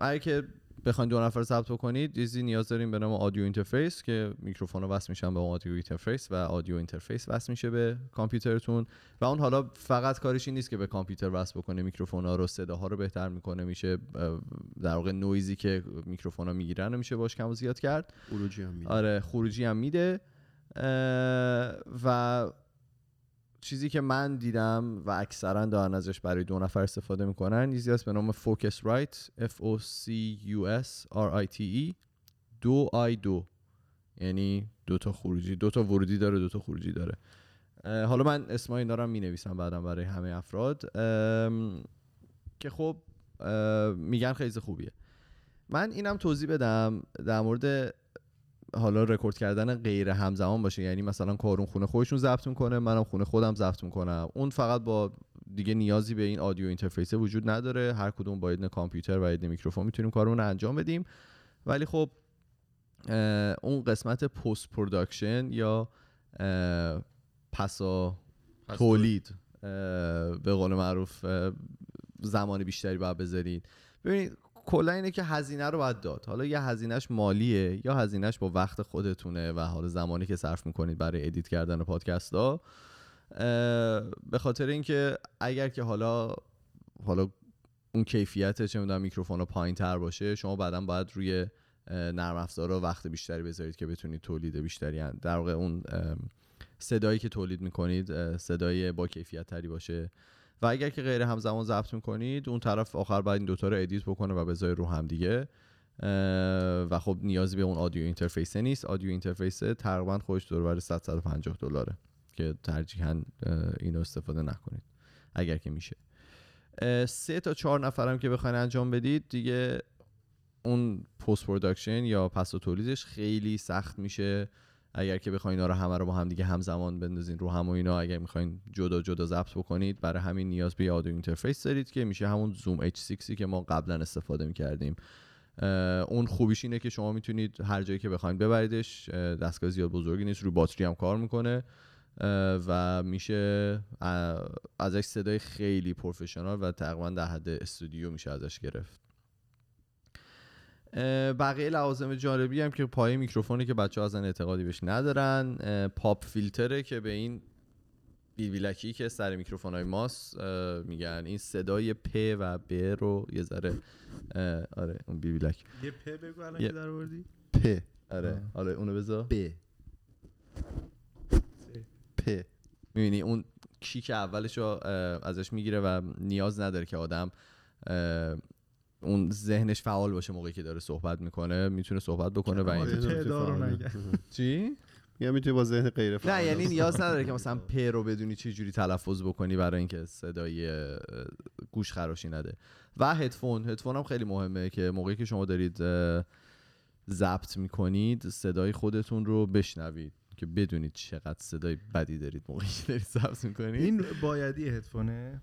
اگه که بخواید دو نفر ضبط بکنید چیزی نیاز داریم به نام audio interface که میکروفون رو وصل میشن به اون audio interface و audio interface وصل میشه به کامپیوترتون. و اون حالا فقط کارش این نیست که به کامپیوتر وصل بکنه میکروفون ها رو صداها رو بهتر می‌کنه میشه در واقع نویزی که میکروفون ها می‌گیرن رو میشه باش کم و زیاد کرد. خروجی هم میده. آره خروجی هم میده. و چیزی که من دیدم و اکثرا دارن ازش برای دو نفر استفاده می‌کنن چیزی هست به نام Focusrite F O C U S R I T E دو آی دو. یعنی دو تا خروجی دو تا ورودی داره دو تا خروجی داره. حالا من اسم اینا رو می نویسم بعدم برای همه افراد. که خب میگن خیلی خوبیه. من اینم توضیح بدم در مورد حالا رکورد کردن غیر همزمان باشه. یعنی مثلا کارون خونه خودشون ضبط می‌کنه منم خونه خودم ضبط می‌کنم. اون فقط با دیگه نیازی به این audio interface وجود نداره. هر کدوم با یه کامپیوتر و یه میکروفون می‌تونیم کارمون رو انجام بدیم. ولی خب اون قسمت post production یا پسا پس تولید به قول معروف زمان بیشتری باید بذارید. ببینید کلا اینه که هزینه رو باید داد. حالا یا هزینهش مالیه یا هزینهش با وقت خودتونه و حالا زمانی که صرف می‌کنید برای edit کردن پادکست ها به خاطر اینکه اگر که حالا حالا اون کیفیت چه می‌دونم میکروفون پایین تر باشه شما بعدا باید روی نرم افزارا وقت بیشتری بذارید که بتونید تولید بیشتری در واقع اون صدایی که تولید می‌کنید صدای با کیفیت تری باشه. و اگر که غیر همزمان ضبط می‌کنید اون طرف آخر باید این دوتا رو edit بکنه و بذاره رو هم دیگه. و خب نیازی به اون audio interface نیست. audio interface تقریبا خودش دور بر 100 150 دلاره که ترجیحاً اینو استفاده نکنید. اگر که میشه. سه تا چهار نفرم که بخواین انجام بدید دیگه اون post production یا پس و تولیدش خیلی سخت میشه. اگر که بخواین اینا رو همه رو با هم دیگه همزمان بندازین رو هم و اینا اگر می‌خواین جدا جدا ضبط بکنید برای همین نیاز به audio interface دارید که میشه همون Zoom H6 که ما قبلا استفاده می‌کردیم. اون خوبیش اینه که شما می‌تونید هر جایی که بخواین ببریدش اه، دستگاه زیاد بزرگی نیست روی باتری هم کار می‌کنه و میشه ازش صدای خیلی پروفشنال و تقریبا در حد استودیو میشه ازش گرفت. بقیه لوازم جالبی هم که پای میکروفونی که بچه ازن اعتقادی بهش ندارن پاپ فیلتره که به این بیبیلکی که سر میکروفون های ماست میگن. این صدای پ و ب رو یه ذره آره اون بیبیلک یه په بگو الان یه- که در آوردی. پ آره. حالا اونو بذار. ب پ می‌بینی اون کیک اولش رو ازش می‌گیره و نیاز نداره که آدم اون ذهنش فعال باشه موقعی که داره صحبت می‌کنه می‌تونه صحبت بکنه و آره. این. چی؟ یا می‌تونی با ذهن غیر نه فعال یعنی نیاز نداره که مثلا پ رو بدونی چه جوری تلفظ بکنی برای اینکه صدای گوش خراشی نده. و هدفون هدفون هم خیلی مهمه که موقعی که شما دارید ضبط می‌کنید صدای خودتون رو بشنوید. که بدونید چقدر صدای بدی دارید موقعی که دارید ضبط می‌کنید. این بایدی هدفونه؟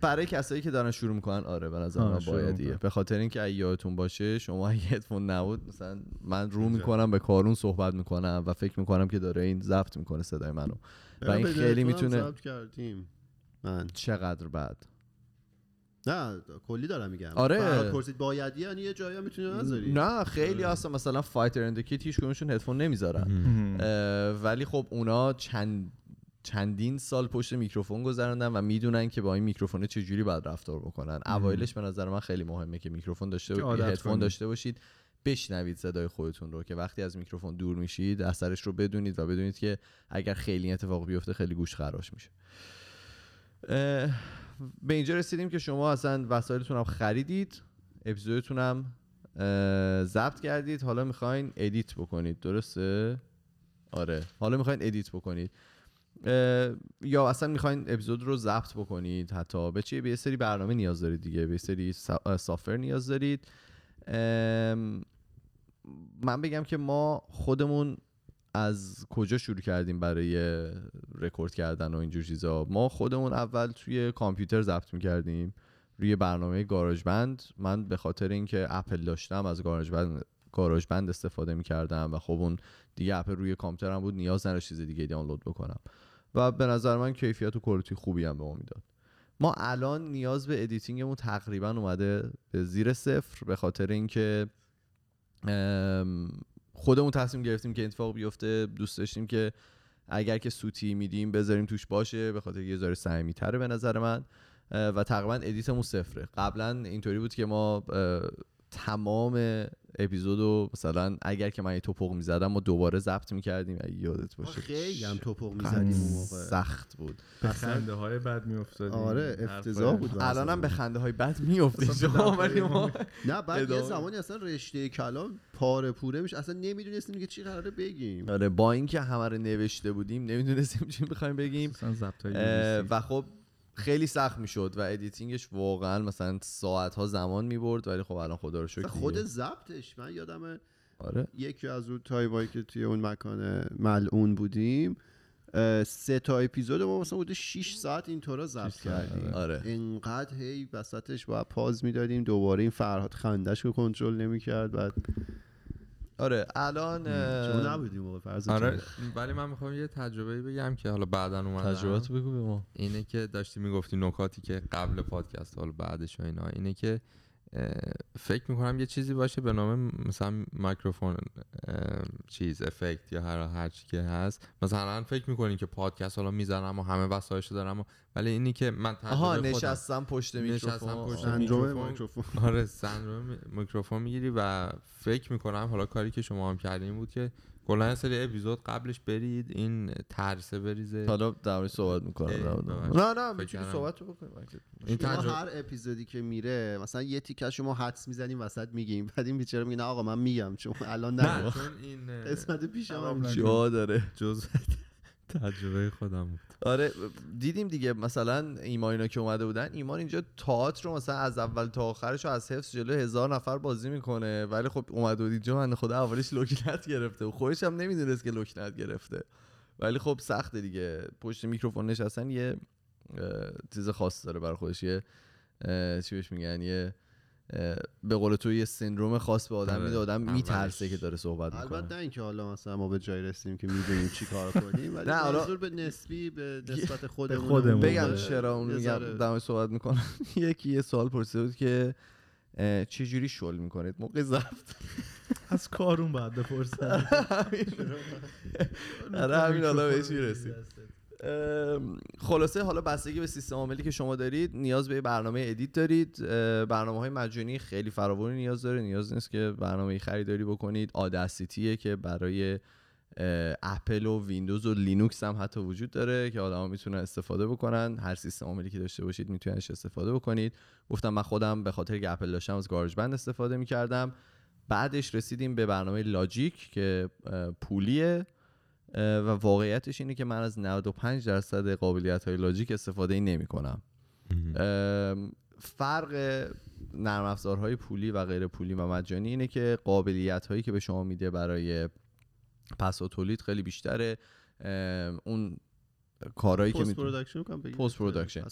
برای کسایی که دارن شروع می‌کنن آره به نظر من شروع بایدیه. به خاطر اینکه اگه یادتون باشه شما اگه هدفون نبود مثلا من رو می‌کنم به کارون صحبت می‌کنم و فکر می‌کنم که داره این ضبط می‌کنه صدای منو. و این خیلی می‌تونه ضبط کردیم. من. چقدر بد. نه کلی دارم میگم. آره. پرسید بایدی یعنی یه جایی هم می‌تونی نذاری نه خیلی هستن مثلا Fighter and the Kid هیچ کدومشون هدفون نمی‌ذارن. ولی خب اونا چند چندین سال پشت میکروفون گذروندن و می‌دونن که با این میکروفون چه جوری باید رفتار بکنن. اوایلش به نظر من خیلی مهمه که میکروفون داشته عادت هدفون. داشته باشید. بشنوید صدای خودتون رو که وقتی از میکروفون دور میشید اثرش رو بدونید و بدونید که اگر خیلی اتفاق بیفته خیلی گوش خراش میشه به اینجا رسیدیم که شما اصلا وسایلتون هم خریدید اپیزودتون هم ضبط کردید. حالا می‌خواین edit بکنید درسته؟ آره. حالا می‌خواین edit بکنید. یا اصلا می‌خواین اپیزود رو ضبط بکنید حتی. به چیه به یه سری برنامه نیاز دارید دیگه. به یه سری software نیاز دارید. من بگم که ما خودمون از کجا شروع کردیم برای رکورد کردن و اینجور چیزا؟ ما خودمون اول توی کامپیوتر ضبط می‌کردیم روی برنامه GarageBand من به خاطر اینکه اپل داشتم از GarageBand GarageBand استفاده می‌کردم و خب اون دیگه اپ روی کامپیوترم بود نیاز نداشت چیز دیگه دانلود بکنم. و به نظر من کیفیت و quality خوبی هم به ما می‌داد. ما الان نیاز به editing مون تقریبا اومده به زیر صفر به خاطر اینکه خودمون تصمیم گرفتیم که اتفاق بیفته. دوست داشتیم که اگر که سوتی میدیم بذاریم توش باشه به خاطر یه ذره صمیمیتره به نظر من. و تقریبا ادیتمون صفره. قبلا اینطوری بود که ما اه، تمام اپیزودو مثلا اگر که من یه توپق می‌زدم ما دوباره ضبط می‌کردیم. اگه یادت باشه. خیلی هم توپق می‌زدیم اون موقع. سخت بود. به خنده های بد میافتادیم. آره افتضاح بود الانم به خنده های بد ولی ما نه بعد یه. زمانی اصلا رشته کلام پاره پوره میشه اصلا نمی‌دونستیم که چی قراره بگیم. آره با اینکه همه رو نوشته بودیم نمی‌دونستیم چی می‌خوایم بگیم. و خب خیلی سخت می‌شد و editing ش واقعا مثلا ساعت ها زمان می‌برد ولی خب الان خدا رو شکر خود. ضبطش. من یادمه آره. یکی از اون time ایی که توی اون مکان ملعون بودیم سه تا اپیزود ما مثلا بوده 6 ساعت اینطورا ضبط کردیم. آره. انقدر هی وسطش باید pause می‌دادیم دوباره این فرهاد خندش رو کنترل نمی‌کرد بعد آره الان شما نبودیم موقع ضبط آره ولی من می‌خوام یه تجربه بگم که حالا بعدا اومدم. تجربات بگو به ما. اینه که داشتی می‌گفتی نکاتی که قبل پادکست حالا بعدش و اینا اینه که فکر می‌کنم یه چیزی باشه به نام مثلا میکروفون چیز effect یا هر هر چی که هست مثلا فکر می‌کنین که پادکست حالا می‌زنم و همه وسایلشو دارم و ولی اینی که من تجربه آها خودم- نشستم پشت نشستم میکروفون پشت آه. سندروم میکروفون. آره سندروم می- میکروفون می‌گیری و فکر می‌کنم حالا کاری که شما هم کردین بود که کلا یه سری اپیزود قبلش برید این ترسه بریزه. حالا در مورد صحبت می‌کنم. نه نه می‌تونی. صحبت رو بکنیم این تجربه هر اپیزودی که میره مثلا یه تیکه شما حدس می‌زنیم وسط میگیم. بعد این بیچاره میگه نه آقا من میگم چون الان نه چون این قسمت پیشم. جا داره. جزء تجربه خودم بود. آره دیدیم دیگه مثلا ایمان اینا که اومده بودن ایمان اینجا تئاتر رو مثلا از اول تا آخرش رو از حفظ جلو هزار نفر بازی می‌کنه ولی خب اومده بود اینجا من خدا اولش لکنت گرفته. و خودش هم نمی‌دونست که لکنت گرفته. ولی خب سخته دیگه. پشت میکروفون نشستن یه چیز خاص داره برای خودش یه چی بهش میگن یه به قول تو یه سندروم خاص به آدم آره، میده آدم. میترسه که داره صحبت البته می‌کنه نه اینکه حالا مثلا ما به جای رسیدیم که می‌دونیم چی کار کنیم ولی نه، حالا- منظور به نسبی به نسبت خودمون خودمون. بگم. چرا اون میگم دمش صحبت می‌کنم. یکی یه سوال پرسیده بود که چه جوری شل می‌کنید؟ موقع ضبط. از کارون باید بپرسن آره همین حالا بهش می‌رسیم خلاصه حالا بستگی به سیستم عاملی که شما دارید نیاز به برنامه edit دارید. برنامه های مجانی خیلی فراوانی نیاز داره. نیاز نیست که برنامه خریداری بکنید. Audacity ه که برای اپل و ویندوز و لینوکس هم حتی وجود داره که آدما می‌تونن استفاده بکنن. هر سیستم عاملی که داشته باشید میتوننش استفاده بکنید. گفتم من خودم به خاطر که اپل داشتم از گارج بند استفاده می‌کردم. بعدش رسیدیم به برنامه لاجیک که پولیه. و واقعیتش اینه که من از 95 درصد قابلیت های لاجیک استفاده نمی کنم فرق نرم افزارهای پولی و غیر پولی و مجانی اینه که قابلیت هایی که به شما میده برای پس و تولید خیلی بیشتره. اون کارهایی که پست می‌تونی production می‌کنم بگید post production.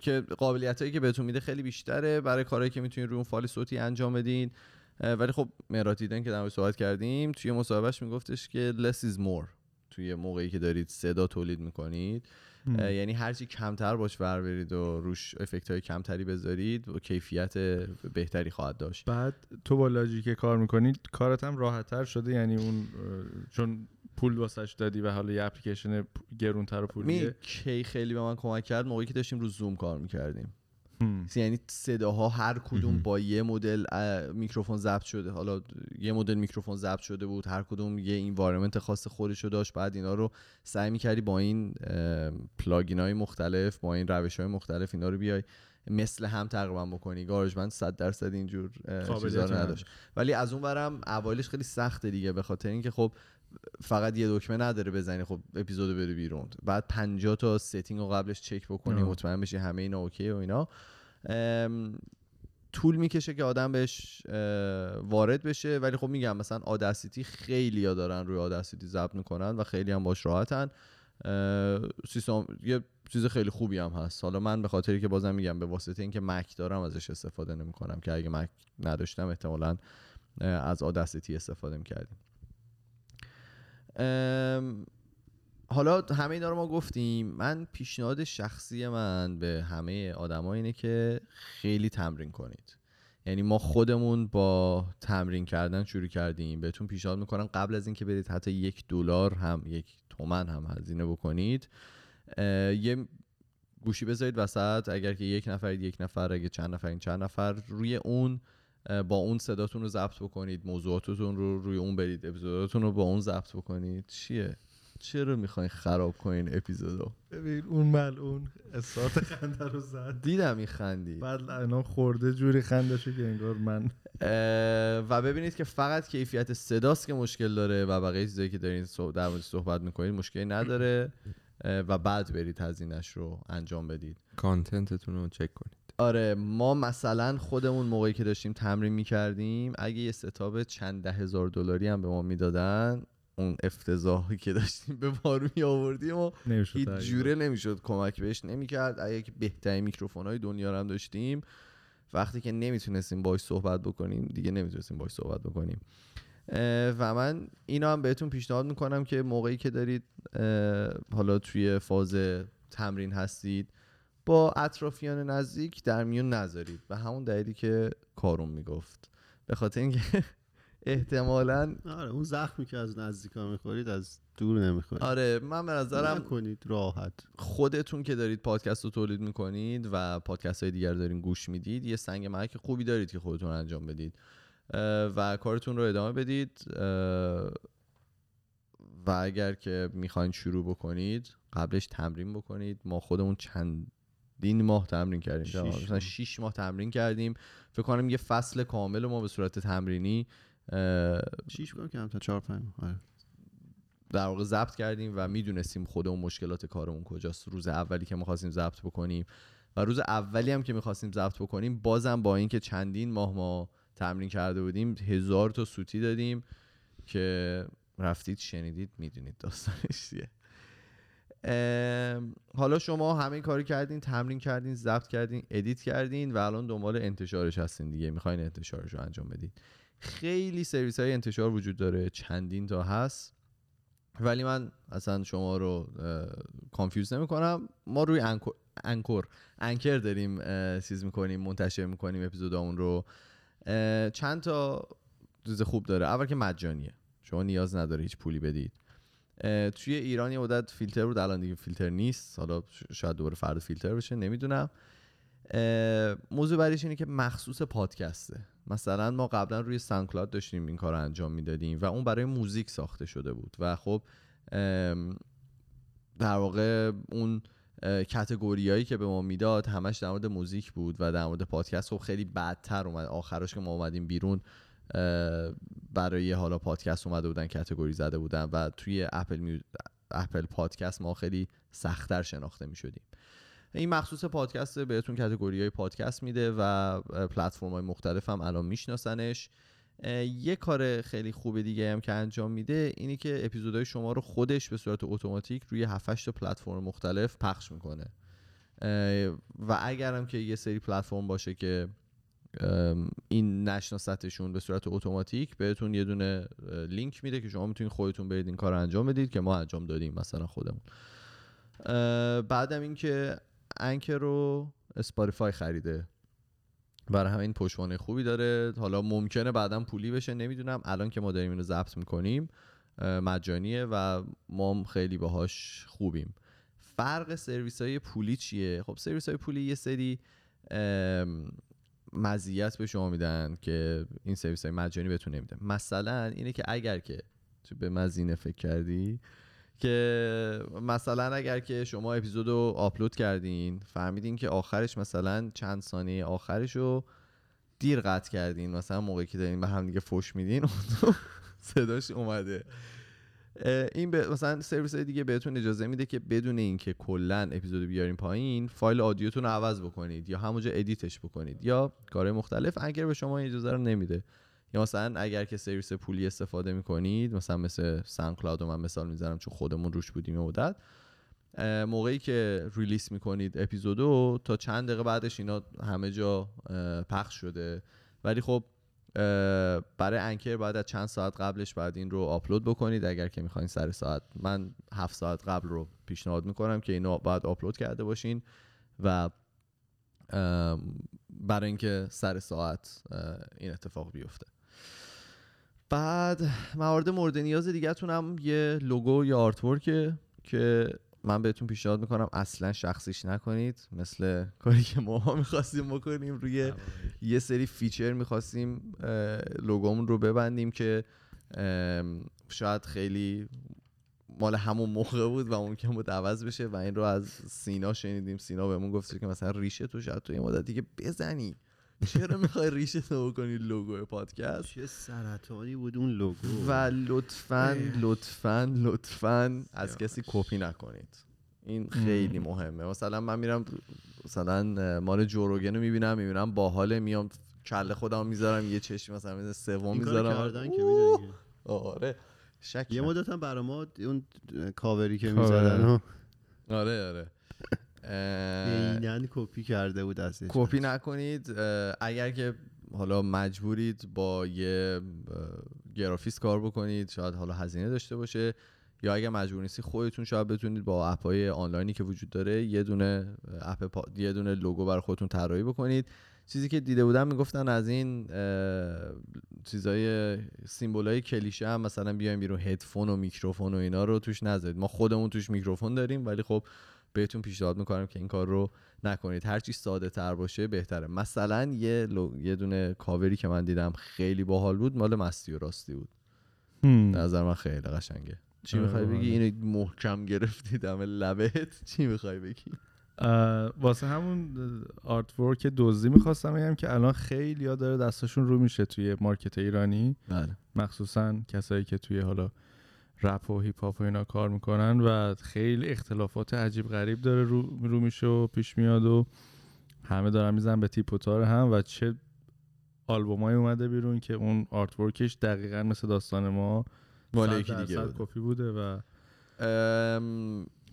که قابلیت هایی که بهتون میده خیلی بیشتره. برای کارهایی که می‌تونید روی اون فایل صوتی انجام بدین. اه، ولی خب مهراد هیدن که در صحبت کردیم توی مصاحبهش میگفتش که less is more. توی موقعی که دارید صدا تولید می‌کنید. یعنی هرچی کمتر باش ور برید و روش effect های کمتری بذارید و کیفیت بهتری خواهد داشت. بعد تو با Logic کار می‌کنی کارت هم راحت تر شده؟ یعنی اون چون پول واسش دادی و حالا یه اپلیکیشن گرونتر و می پولیه کی خیلی به من کمک کرد موقعی که داشتیم رو زوم کار می‌کردیم. یعنی صداها هر کدوم. با یه مدل میکروفون ضبط شده. حالا یه مدل میکروفون ضبط شده بود هر کدوم یه environment خاص خودشو داشت. بعد اینا رو سعی می‌کردی با این plugin های مختلف با این روش های مختلف اینا رو بیای مثل هم تقریبا بکنی. GarageBand 100 درصد اینجور چیزا رو نداشت. ولی از اون برم اوایلش خیلی سخته دیگه به خاطر اینکه خب فقط یه دکمه نداره بزنی خب اپیزودو بره بیرون. بعد 50 تا setting رو قبلش چک بکنی. مطمئن بشی همه اینا okay و اینا. طول می‌کشه که آدم بهش وارد بشه. ولی خب میگم مثلا Audacity خیلی ها دارن روی Audacity ضبط می‌کنن و خیلی هم باش راحتن. سیستم یه چیز خیلی خوبی هم هست. حالا من به خاطری که بازم میگم به واسطه اینکه Mac دارم ازش استفاده نمی‌کنم که اگه Mac نداشتم احتمالا از آداسیتی استفاده می‌کردیم. حالا همه اینا رو ما گفتیم. من پیشنهاد شخصی من به همه آدما اینه که خیلی تمرین کنید. یعنی ما خودمون با تمرین کردن شروع کردیم. بهتون پیشنهاد می‌کنم قبل از اینکه برید حتی یک دلار هم یک تومن هم هزینه بکنید یه گوشی بذارید وسط. اگر که یک نفرید یک نفر. اگه چند نفرین چند نفر. روی اون با اون صداتون رو ضبط بکنید. موضوعاتتون رو روی اون برید. اپیزوداتون رو با اون ضبط بکنید. چیه؟ چرا می‌خواین خراب کنین اپیزودو؟ ببین اون ملعون استارت خنده رو زد. دیدم این خندی بعد الان خورده جوری خنده شد که انگار من. و ببینید که فقط کیفیت صداست که مشکل داره و بقیه چیزایی که دارین در موردش صحبت می‌کنید مشکلی نداره. و بعد برید هزینهش رو انجام بدید. کانتنتتون رو چک کنید. آره ما مثلا خودمون موقعی که داشتیم تمرین می‌کردیم اگه یه ستاب چند ده هزار دلاری هم به ما می‌دادن اون افتضاحی که داشتیم به بار می آوردیم و هیچ جوره نمی‌شد کمک بهش نمی‌کرد. اگه که بهترین میکروفون های دنیا رو هم داشتیم وقتی که نمی‌تونستیم باش صحبت بکنیم دیگه نمی‌تونستیم باش صحبت بکنیم. و من اینو هم بهتون پیشنهاد می‌کنم که موقعی که دارید حالا توی فاز تمرین هستید با اطرافیان نزدیک در میون نذارید. به همون دلیلی که کارون می‌گفت. به خاطر اینکه احتمالا آره اون زخمی که از نزدیکا می‌خورید از دور نمی‌خورید. آره من به نظرم کنید راحت. خودتون که دارید پادکست رو تولید می‌کنید و پادکست های دیگر دارین گوش می‌دید یه سنگ محک خوبی دارید که خودتون انجام بدید. و کارتون رو ادامه بدید. و اگر که می‌خواین شروع بکنید قبلش تمرین بکنید. ما خودمون چندین ماه تمرین کردیم. شیش مثلا ماه. شیش ماه تمرین کردیم. فکر کنم یه فصل کامل ما به صورت تمرینی شیش کنم کم تا چهار پنج. آره. در واقع ضبط کردیم و می‌دونستیم خودمون مشکلات کارمون کجاست روز اولی که می‌خواستیم ضبط بکنیم و روز اولی هم که می‌خواستیم ضبط بکنیم بازم با اینکه چندین ماه ما تمرین کرده بودیم هزار تا سوتی دادیم که رفتید شنیدید می‌دونید داستانش چیه حالا شما همه کاری کردین تمرین کردین ضبط کردین edit کردین و الان دنبال انتشارش هستین دیگه می‌خواین انتشارش رو انجام بدید خیلی سرویس های انتشار وجود داره چندین تا هست. ولی من اصلا شما رو confuse نمی کنم ما روی Anchor Anchor انکر داریم چیز می‌کنیم منتشر می‌کنیم اپیزودامون رو. چند تا چیز خوب داره. اول که مجانیه. شما نیاز نداره هیچ پولی بدید. توی ایران یه مدت فیلتر بود. الان دیگه فیلتر نیست. حالا شاید دوباره فرد فیلتر بشه. نمی‌دونم. موضوع بعدیش اینه که مخصوص پادکسته. مثلا ما قبلا روی سانکلاد داشتیم این کار انجام می‌دادیم و اون برای موزیک ساخته شده بود و خب در واقع اون کتگوریایی که به ما می‌داد همش در مورد موزیک بود و در مورد پادکست خب خیلی بدتر اومد آخرش که ما اومدیم بیرون برای حالا پادکست اومده بودن کتگوری زده بودن و توی اپل. اپل پادکست ما خیلی سختتر شناخته می شدیم این مخصوص پادکست بهتون کتگوری های پادکست میده و پلتفرم های مختلف هم الان میشناسنش. یه کار خیلی خوب دیگه هم که انجام میده اینی که اپیزودهای شما رو خودش به صورت اتوماتیک روی 7 تا پلتفرم مختلف پخش می‌کنه. و اگرم که یه سری پلتفرم باشه که این نشناستشون به صورت اتوماتیک بهتون یه دونه لینک میده که شما می‌تونید خودتون برید این کار رو انجام بدید که ما انجام دادیم مثلا خودمون. بعدم اینکه Anchor رو Spotify خریده. برای همین پشتوانه خوبی داره. حالا ممکنه بعدا پولی بشه نمی‌دونم. الان که ما داریم اینو ضبط می‌کنیم مجانیه و ما خیلی باهاش خوبیم. فرق سرویس های پولی چیه؟ خب سرویس های پولی یه سری مزیت به شما میدن که این سرویس های مجانی بهتون نمیدن. مثلا اینه که اگر که تو به مزینه فکر کردی که مثلا اگر که شما اپیزود رو آپلود کردین فهمیدین که آخرش مثلا چند ثانیه آخرش رو دیر قطع کردین. مثلا موقعی که دارین به هم دیگه فوش میدین صداش اومده. این به مثلا سرویس دیگه بهتون اجازه میده که بدون اینکه کلا اپیزود بیارین پایین فایل audio تون رو عوض بکنید یا همونجا edit ش بکنید یا کارهای مختلف. اگر به شما اجازه رو نمیده. یا مثلا اگر که سرویس پولی استفاده می‌کنید مثلا مثل SoundCloud من مثال می‌زنم چون خودمون روش بودیم مدت موقعی که release می‌کنید اپیزودو تا چند دقیقه بعدش اینا همه جا پخش شده. ولی خب برای انکر باید از چند ساعت قبلش بعد این رو آپلود بکنید اگر که می‌خواین سر ساعت. من هفت ساعت قبل رو پیشنهاد می‌کنم که اینو باید آپلود کرده باشین و برای اینکه سر ساعت این اتفاق بیفته. بعد موارد مورد نیاز دیگهتون هم یه لوگو یا آرتورکه که من بهتون پیشنهاد می‌کنم اصلا شخصیش نکنید. مثل کاری که ما می‌خواستیم بکنیم روی یه سری feature می‌خواستیم لوگومون رو ببندیم که شاید خیلی مال همون موقع بود و ممکن بود عوض بشه و این رو از سینا شنیدیم. سینا بهمون گفت که مثلا ریشتو شاید تو یه مدت دیگه بزنی. چرا می‌خوای ریشتو بکنی لوگو پادکست؟ چه سرطانی بود اون لوگو. و لطفا لطفا لطفا از کسی کپی نکنید. این خیلی مهمه. مثلا من میرم مثلا مال جوروگن رو می‌بینم می‌بینم باحاله میام کله خودم می‌ذارم یه چشم مثلا مثل سوم می‌ذارم. آره. شک یه. مدت هم برا ما اون کاوری که و آره آره. عیناً کپی کرده بود از کپی. نکنید اگر که حالا مجبورید با یه اه، گرافیست کار بکنید شاید حالا هزینه داشته باشه یا اگر مجبور نیستی خودتون شاید بتونید با اپهای آنلاینی که وجود داره یه دونه اپ پا... یه دونه لوگو برای خودتون طراحی بکنید چیزی که دیده بودم می‌گفتن از این چیزای سیمبولای کلیشه هم مثلا بیایم بیرون هدفون و میکروفون و اینا رو توش نذارید ما خودمون توش میکروفون داریم ولی خب بهتون پیشنهاد می‌کنم که این کار رو نکنید. هرچی ساده تر باشه بهتره. مثلا یه, لو... یه دونه کاوری که من دیدم خیلی باحال بود مال مستی و راستی بود. نظر من خیلی قشنگه. چی آره، می‌خوای بگی. اینو محکم گرفتی دم لبت؟ چی می‌خوای بگی؟ واسه همون artwork دزدی می‌خواستم بگم که الان خیلی ها داره دستاشون رو میشه توی market ایرانی. بله. مخصوصا کسایی که توی حالا رپ و هیپ هاپ و اینا کار می‌کنن و خیلی اختلافات عجیب غریب داره رو, رو میشه و پیش میاد و همه دارن میزن به تیپ و تار هم و چه آلبومای اومده بیرون که اون artwork ش دقیقا مثل داستان ما مال یکی دیگه. کپی بوده و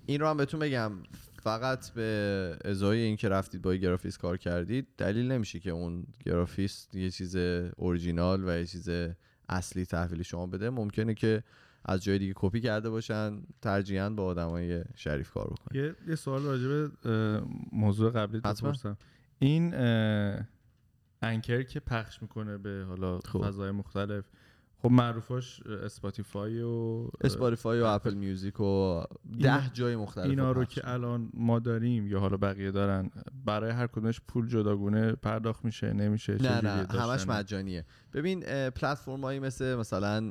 این رو هم بهتون بگم فقط به ازای این که رفتید با یه گرافیست کار کردید دلیل نمیشه که اون گرافیست یه چیز اورجینال و یه چیز اصلی تحویل شما بده ممکنه که از جای دیگه کپی کرده باشن ترجیحاً با آدمای شریف کار بکنید یه, یه سوال راجع به موضوع قبلی. بپرسم این Anchor که پخش می‌کنه به حالا خب. فضای مختلف خب معروفاش Spotify و Spotify و Apple. Music و ده جای مختلف اینا رو که الان ما داریم یا حالا بقیه دارن برای هر کدومش پول جداگونه پرداخت میشه نمیشه نه نه همش؟ مجانیه. ببین پلتفرم هایی مثل مثلا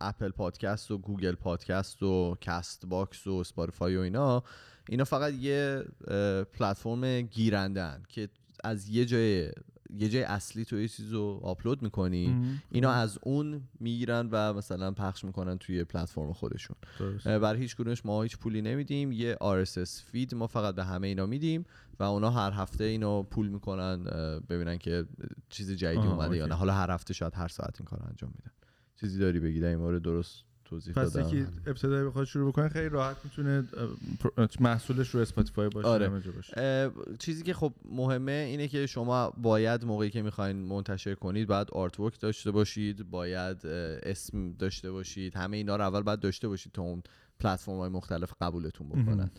اپل پادکست و گوگل پادکست و کست باکس و اسپاتیفای و اینا اینا فقط یه پلتفرم گیرنده هن که از یه جای یه جای اصلی تو یه چیز رو آپلود می‌کنی مهم. اینا از اون می‌گیرن و مثلا پخش می‌کنن توی پلتفرم خودشون. برای هیچ کدومش ما هیچ پولی نمیدیم یه RSS feed ما فقط به همه اینا میدیم و اونا هر هفته اینو pull می‌کنن ببینن که چیز جدیدی اومده یا. نه. حالا هر هفته شاید هر ساعت این کار انجام میدن. چیزی داری بگی در این مورد درست؟ توضیح پس دادم. یکی ابتدایی بخواد شروع بکنه خیلی راحت می‌تونه محصولش رو اسپاتیفای باشه آره. باشه. چیزی که خب مهمه اینه که شما باید موقعی که می‌خواین منتشر کنید باید artwork داشته باشید باید اسم داشته باشید همه اینا رو اول باید داشته باشید تا اون پلتفرم های مختلف قبولتون بکنن.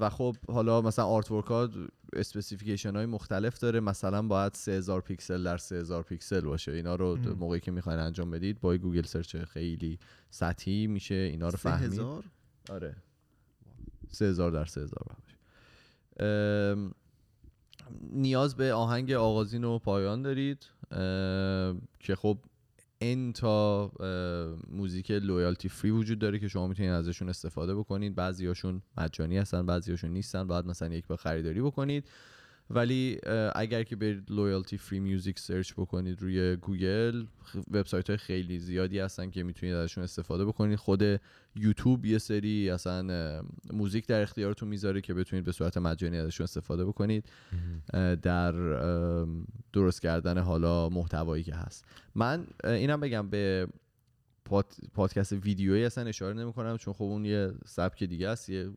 و خب حالا مثلا artwork ها specification های مختلف داره. مثلا باید 3000 پیکسل در 3000 پیکسل باشه. اینا رو. موقعی که می‌خواین انجام بدید با گوگل سرچ خیلی سطحی میشه. اینا رو فهمید. هزار؟ آره. 3000 در 3000 باشه. نیاز به آهنگ آغازین و پایان دارید. که خب این تا موزیک royalty free وجود داره که شما می‌تونید ازشون استفاده بکنید. بعضیاشون مجانی هستن بعضیاشون نیستن. باید مثلا یک بار خریداری بکنید. ولی اگر که برید royalty free music سرچ بکنید روی گوگل وبسایت های خیلی زیادی هستن که می‌تونید ازشون استفاده بکنید. خود یوتیوب یه سری اصلا موزیک در اختیارتون می‌ذاره که بتونید به صورت مجانی ازشون استفاده بکنید. در درست کردن حالا محتوایی که هست. من اینم بگم به پاد، پادکست ویدیویی اصلا اشاره نمی کنم چون خب اون یه سبک دیگه است یه,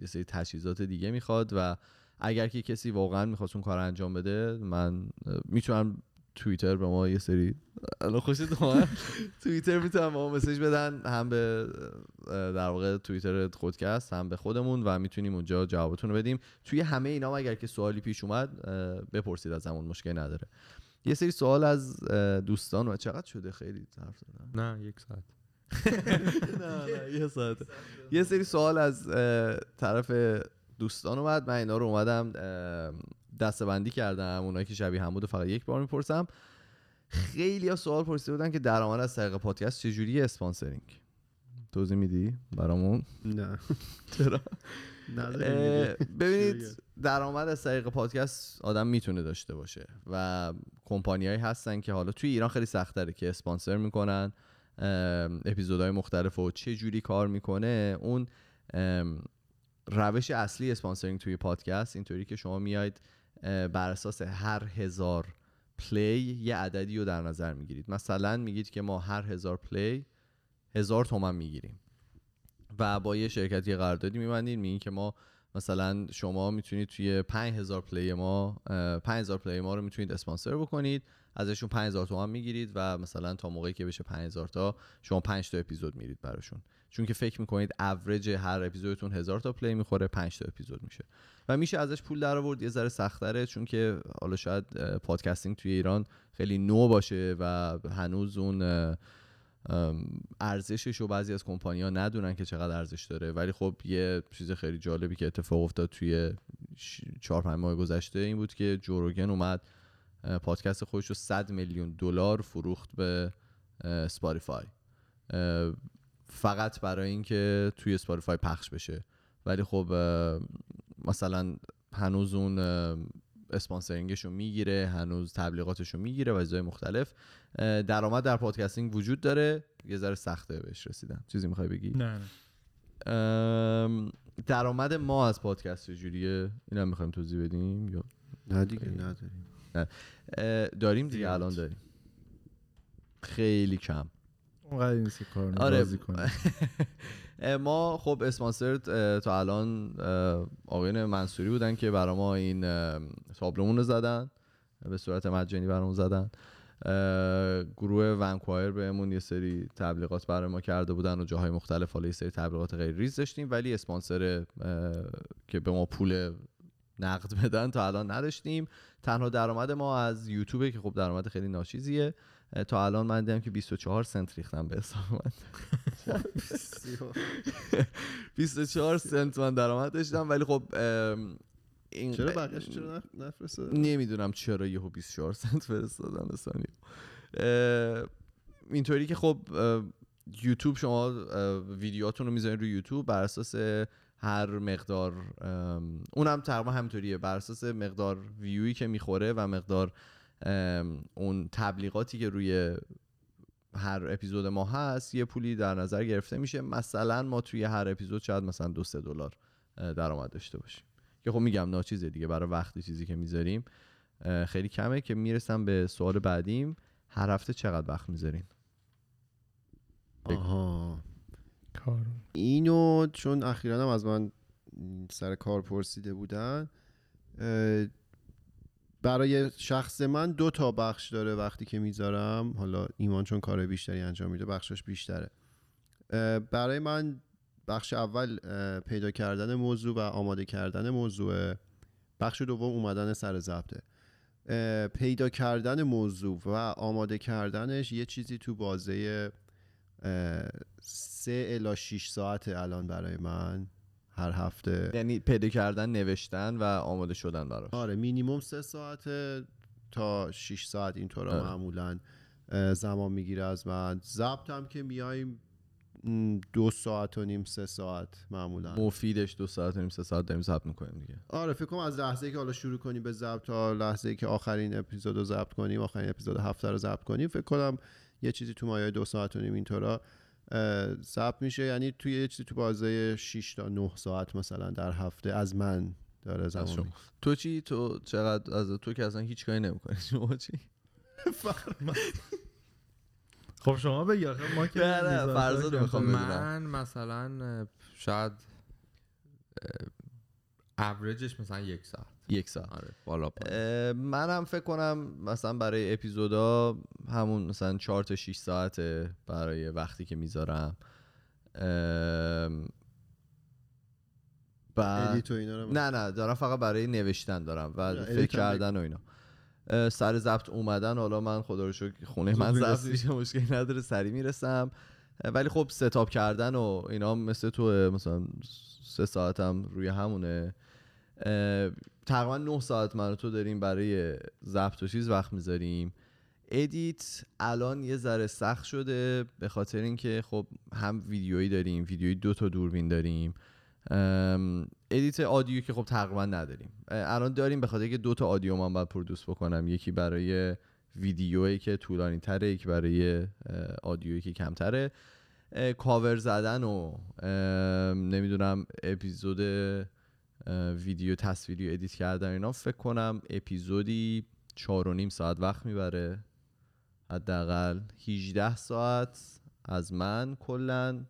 یه سری تجهیزات دیگه می‌خواد و اگر که کسی واقعا می‌خواست اون کار انجام بده من می‌تونم توییتر به ما یه سری الان خوشت اومد؟ توییتر می‌تونم به ما مسیج بدن هم به در واقع توییتر خودکست هم به خودمون و می‌تونیم اونجا جوابتون رو بدیم. توی همه اینا اگر که سوالی پیش اومد بپرسید از همون مشکلی نداره. یه سری سوال از دوستان و چقدر شده خیلی حرف زدم نه یک ساعت. نه نه یه ساعته یه سری سوال از طرف دوستان اومد. من اینا رو اومدم دسته بندی کردم. اونایی که شبیه هم بود فقط یک بار می‌پرسم. خیلی ها سوال پرسیده بودن که درآمد از طریق پادکست چجوری اسپانسرینگ؟ توضیح میدی برامون؟ نه. چرا. ببینید درآمد از طریق پادکست آدم می‌تونه داشته باشه و کمپانیایی هستن که حالا توی ایران خیلی سخت داره که اسپانسر می‌کنن. اپیزودهای مختلف و چه جوری کار می‌کنه اون روش اصلی sponsoring توی پادکست اینطوری که شما میاید بر اساس هر هزار play یه عددی رو در نظر می‌گیرید. مثلا میگید که ما هر هزار play هزار تومن می‌گیریم و با یه شرکتی قراردادی میبندید میگین که ما مثلا شما می‌تونید توی 5000 play ما اه، 5000 play ما رو می‌تونید اسپانسر بکنید ازشون 5000 تومن می‌گیرید و مثلا تا موقعی که بشه 5000 تا شما 5 تا اپیزود میرید براشون. چون که فکر می‌کنید اوریج هر اپیزودتون 1000 تا play می‌خوره 5 تا اپیزود میشه. و میشه ازش پول در آورد یه ذره سختره چون که حالا شاید podcasting توی ایران خیلی نو باشه و هنوز اون ارزشش رو بعضی از کمپانی ها ندونن که چقدر ارزش داره. ولی خب یه چیز خیلی جالبی که اتفاق افتاد توی چهار پنج ماه گذشته این بود که جوروگن اومد پادکست خودش رو 100 میلیون دلار فروخت به اه، فقط برای اینکه توی سپاتیفای پخش بشه. ولی خب مثلا هنوز اون اسپانسرینگش رو می‌گیره هنوز تبلیغاتش رو می‌گیره و چیزای مختلف. درآمد در پادکستینگ وجود داره. یه ذره سخته بهش رسیدن چیزی می‌خوای بگی؟ نه نه. درآمد ما از پادکست چجوریه اینم می‌خوایم توضیح بدیم یا؟ نه دیگه نداریم. اه، داریم دیگه. الان داریم. خیلی کم. اونقدر که کار آره. بازی کنه. اه، ما خب اسپانسرد اه، تا الان اه، آقایون منصوری بودن که برا ما این تابلومون رو زدن به صورت مجانی برامون زدن. گروه ونکوایر بهمون یه سری تبلیغات برای ما کرده بودن و جاهای مختلف حالا یه سری تبلیغات غیر ریز داشتیم ولی اسپانسر که به ما پول نقد بدن تا الان نداشتیم. تنها درآمد ما از یوتیوبه که خب درآمد خیلی ناچیزیه تا الان من دیدم که 24 سنت ریختم به حساب من. 24 سنت من درآمد داشتم ولی خب این چرا بقیش چرا نف- نفرستاد نمی‌دونم چرا یهو 24 سنت فرستادن اسانی اینطوری که خب یوتیوب شما ویدیوهاتون رو می‌ذارین روی یوتیوب بر اساس هر مقدار اونم تقریبا همینطوریه. بر اساس مقدار ویویی که می‌خوره و مقدار اون تبلیغاتی که روی هر اپیزود ما هست یه پولی در نظر گرفته میشه. مثلا ما توی هر اپیزود شاید مثلا دو سه دلار درآمد داشته باشیم. که خب میگم ناچیزه دیگه برای وقتی چیزی که می‌ذاریم خیلی کمه که می‌رسم به سوال بعدیم. هر هفته چقدر وقت می‌ذارین؟ آها. کار اینو چون اخیرا هم از من سر کار پرسیده بودن برای شخص من دو تا بخش داره وقتی که می‌ذارم. حالا ایمان چون کار بیشتری انجام میده بخشش بیشتره. برای من بخش اول پیدا کردن موضوع و آماده کردن موضوع. بخش دوم اومدن سر ضبطه. پیدا کردن موضوع و آماده کردنش یه چیزی تو بازه سه الا 6 ساعت الان برای من. هر هفته. یعنی پیدا کردن نوشتن و آماده شدن براش. آره مینیموم سه ساعت تا 6 ساعت اینطورا آره. معمولا زمان می‌گیره از من. ضبط هم که میایم دو ساعت و نیم سه ساعت معمولا. مفیدش دو ساعت و نیم سه ساعت داریم ضبط می‌کنیم دیگه. آره فکر کنم از لحظه که حالا شروع کنیم به ضبط تا لحظه که آخرین اپیزود رو ضبط کنیم آخرین اپیزود هفته رو ضبط کنیم فکر کنم یه چیزی تو مایه دو ساعت و نیم اینطورا ضبط میشه. یعنی توی یه چیزی تو بازه 6 تا 9 ساعت مثلا در هفته از من داره زمان. تو چی؟ تو چقدر از تو که اصلا هیچ کاری نمی‌کنی. شما چی؟ خب شما بگی آخه ما که رو می‌خوام. من مثلا شاید اوریجش مثلا یک ساعت. یک ساعت. آره بالا منم فکر کنم مثلا برای اپیزودا همون مثلا 4 تا 6 ساعته برای وقتی که می‌ذارم. ام، بعد ادیت و اینا رو نه نه دارم فقط برای نوشتن دارم و فکر کردن و اینا. سر ضبط اومدن حالا من خدا رو شکر خونه من ضبط. میشه مشکلی نداره سری می‌رسم. ولی خب setup کردن و اینا مثل تو مثلا سه ساعتم روی همونه. تقریبا نه ساعت من تو داریم برای ضبط و چیز وقت می‌ذاریم. ادیت الان یه ذره سخت شده به خاطر اینکه خب هم ویدیویی داریم ویدیویی دو تا دوربین داریم. ادیت audio که خب تقریبا نداریم. الان داریم به خاطر که دو تا audio من باید produce بکنم. یکی برای ویدیویی که طولانی تره یکی برای audio یی که کمتره. کاور زدن و نمی‌دونم اپیزود ویدیو تصویری و ادیت کردن اینا فکر کنم اپیزودی چهار و نیم ساعت وقت می‌بره. حداقل 18 ساعت از من کلا.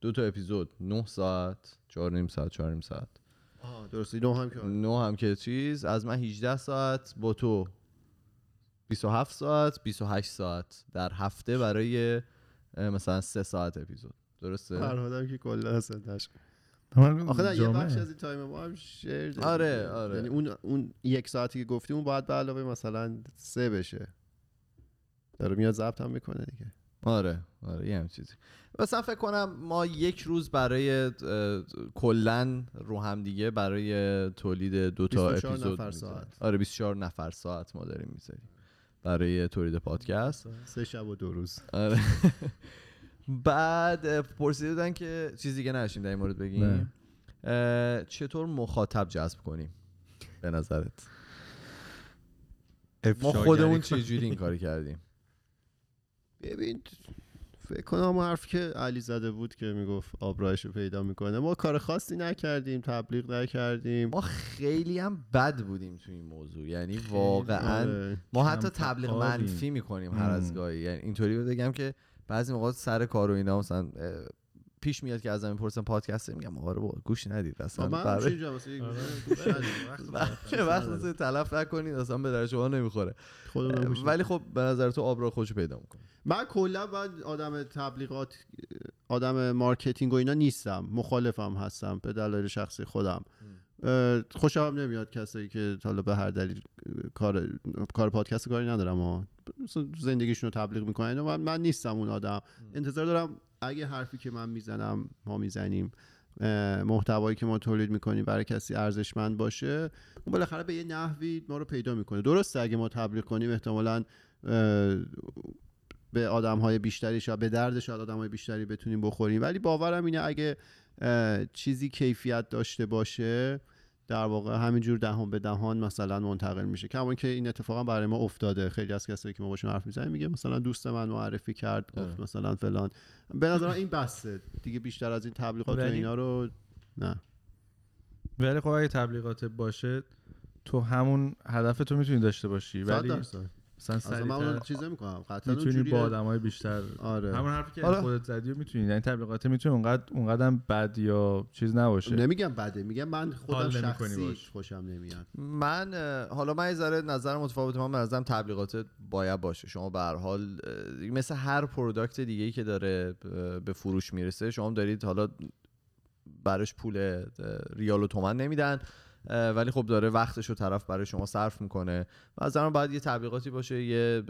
دو تا اپیزود 9 ساعت چهار و نیم ساعت چهار و نیم ساعت. آه درسته اینو هم که. نه هم که چیز. از من 18 ساعت با تو 27 ساعت 28 ساعت در هفته برای مثلا 3 ساعت اپیزود. درسته؟ فرهادم که کلا اصلا آخه یه. بخش از این تایم ما هم شیر آره، دیگه. آره. یعنی اون اون یک ساعتی که گفتیم اون باید به علاوه مثلا سه بشه داره میاد ضبط هم می‌کنه دیگه آره آره یه هم چیزی مثلا فکر کنم ما یک روز برای کلا رو هم دیگه برای تولید دو تا 24 اپیزود نفر. ساعت. آره 24 نفر ساعت ما داریم می‌ذاریم برای تولید پادکست سه شب و دو روز آره بعد پرسیده بودن که چیزی دیگه نشیم در این مورد بگیم. چطور مخاطب جذب کنیم؟ به نظرت. ما خودمون کن. چجوری این کاری کردیم؟ ببین فکر کنم حرف که علی زده بود که می‌گفت آبراهش رو پیدا می‌کنه. ما کار خاصی نکردیم تبلیغ نکردیم. ما خیلی هم بد بودیم تو این موضوع. یعنی واقعا آره. ما حتی تبلیغ. منفی می‌کنیم هر از. گاهی. یعنی اینطوری بگم که بعضی موقع سر کار و اینا مثلا پیش میاد که ازم می‌پرسن پادکست میگم آره بابا گوش ندید اصلا. من برای ندیم. چه وقت تلف نکنید اصلا به درد شما نمی‌خوره. ولی خب به نظر تو آب راه خودشو پیدا می‌کنه. من کلا باید آدم تبلیغات آدم مارکتینگ و اینا نیستم. مخالفم هستم به دلایل شخصی خودم. خوشم نمیاد کسایی که حالا به هر دلیل کار کار پادکست کاری ندارم و زندگیشون رو تبلیغ می‌کنن. من, من نیستم اون آدم. انتظار دارم اگه حرفی که من می‌زنم ما می‌زنیم. محتوایی که ما تولید می‌کنیم برای کسی ارزشمند باشه اون بالاخره به یه نحوی ما رو پیدا می‌کنه. درسته اگه ما تبلیغ کنیم احتمالا به آدم های بیشتری شاید به درد شاید آدم های بیشتری بتونیم بخوریم. ولی باورم اینه اگه چیزی کیفیت داشته باشه در واقع همینجور دهان به دهان مثلا منتقل میشه. کما که این اتفاقا برای ما افتاده. خیلی از کسایی که ما باشون حرف می‌زنیم میگه مثلا دوست من معرفی کرد گفت. مثلا فلان. به نظرم این بسته. دیگه بیشتر از این تبلیغات و ولی- اینا رو نه. ولی خب اگه تبلیغات باشه تو همون هدف تو می‌تونی داشته باشی. ولی. مثلا اصلا من اون سریعتر چیز نمی‌کنم. قطعا می‌تونی. با آدمای بیشتر. آره. همون حرفی که حالا- خودت زدی می‌تونی. یعنی تبلیغات می‌تونی اونقدر اونقدر بد یا چیز نباشه. نمیگم بده. میگم من خودم شخصی. خوشم نمیاد. من حالا من ذره نظر متفاوت من به نظرم تبلیغات باید باشه. شما به هر حال مثل هر پروداکت دیگه ای که داره به فروش می‌رسه شما دارید حالا براش پول ریال و تومن نمیدن. ولی خب داره وقتش رو طرف برای شما صرف می‌کنه و از نظرم باید یه تبلیغاتی باشه یه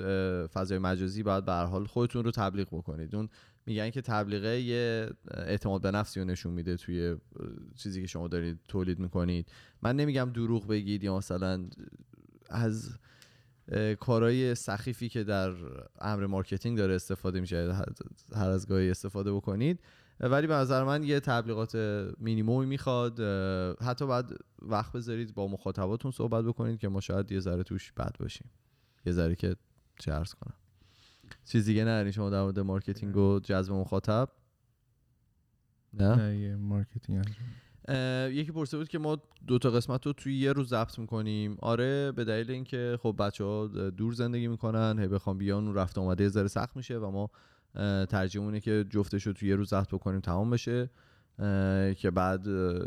فضای مجازی باید به حال خودتون رو تبلیغ بکنید. اون میگن که تبلیغه یه اعتماد به نفسی رو نشون میده توی چیزی که شما دارید تولید می‌کنید. من نمیگم دروغ بگید یا مثلا از کارهای سخیفی که در امر مارکتینگ داره استفاده میشه هر از گاهی استفاده بکنید. ولی به نظر من یه تبلیغات مینیمومی می‌خواد حتی باید وقت بذارید با مخاطباتون صحبت بکنید که ما شاید یه ذره توش بد باشیم. یه ذره که چه عرض کنم. چیز دیگه ندارین شما در مورد مارکتینگ و جذب مخاطب؟ نه؟ نه یه مارکتینگ یکی پرسیده بود که ما دو تا قسمت رو توی یه روز ضبط می‌کنیم. آره به دلیل اینکه خب بچه ها دور زندگی می‌کنن هی بخوام بیان اون رفت آمده یه ذره سخت میشه و ما اه، ترجیحمون اینه که جفتش رو توی یه روز ضبط بکنیم تمام بشه که بعد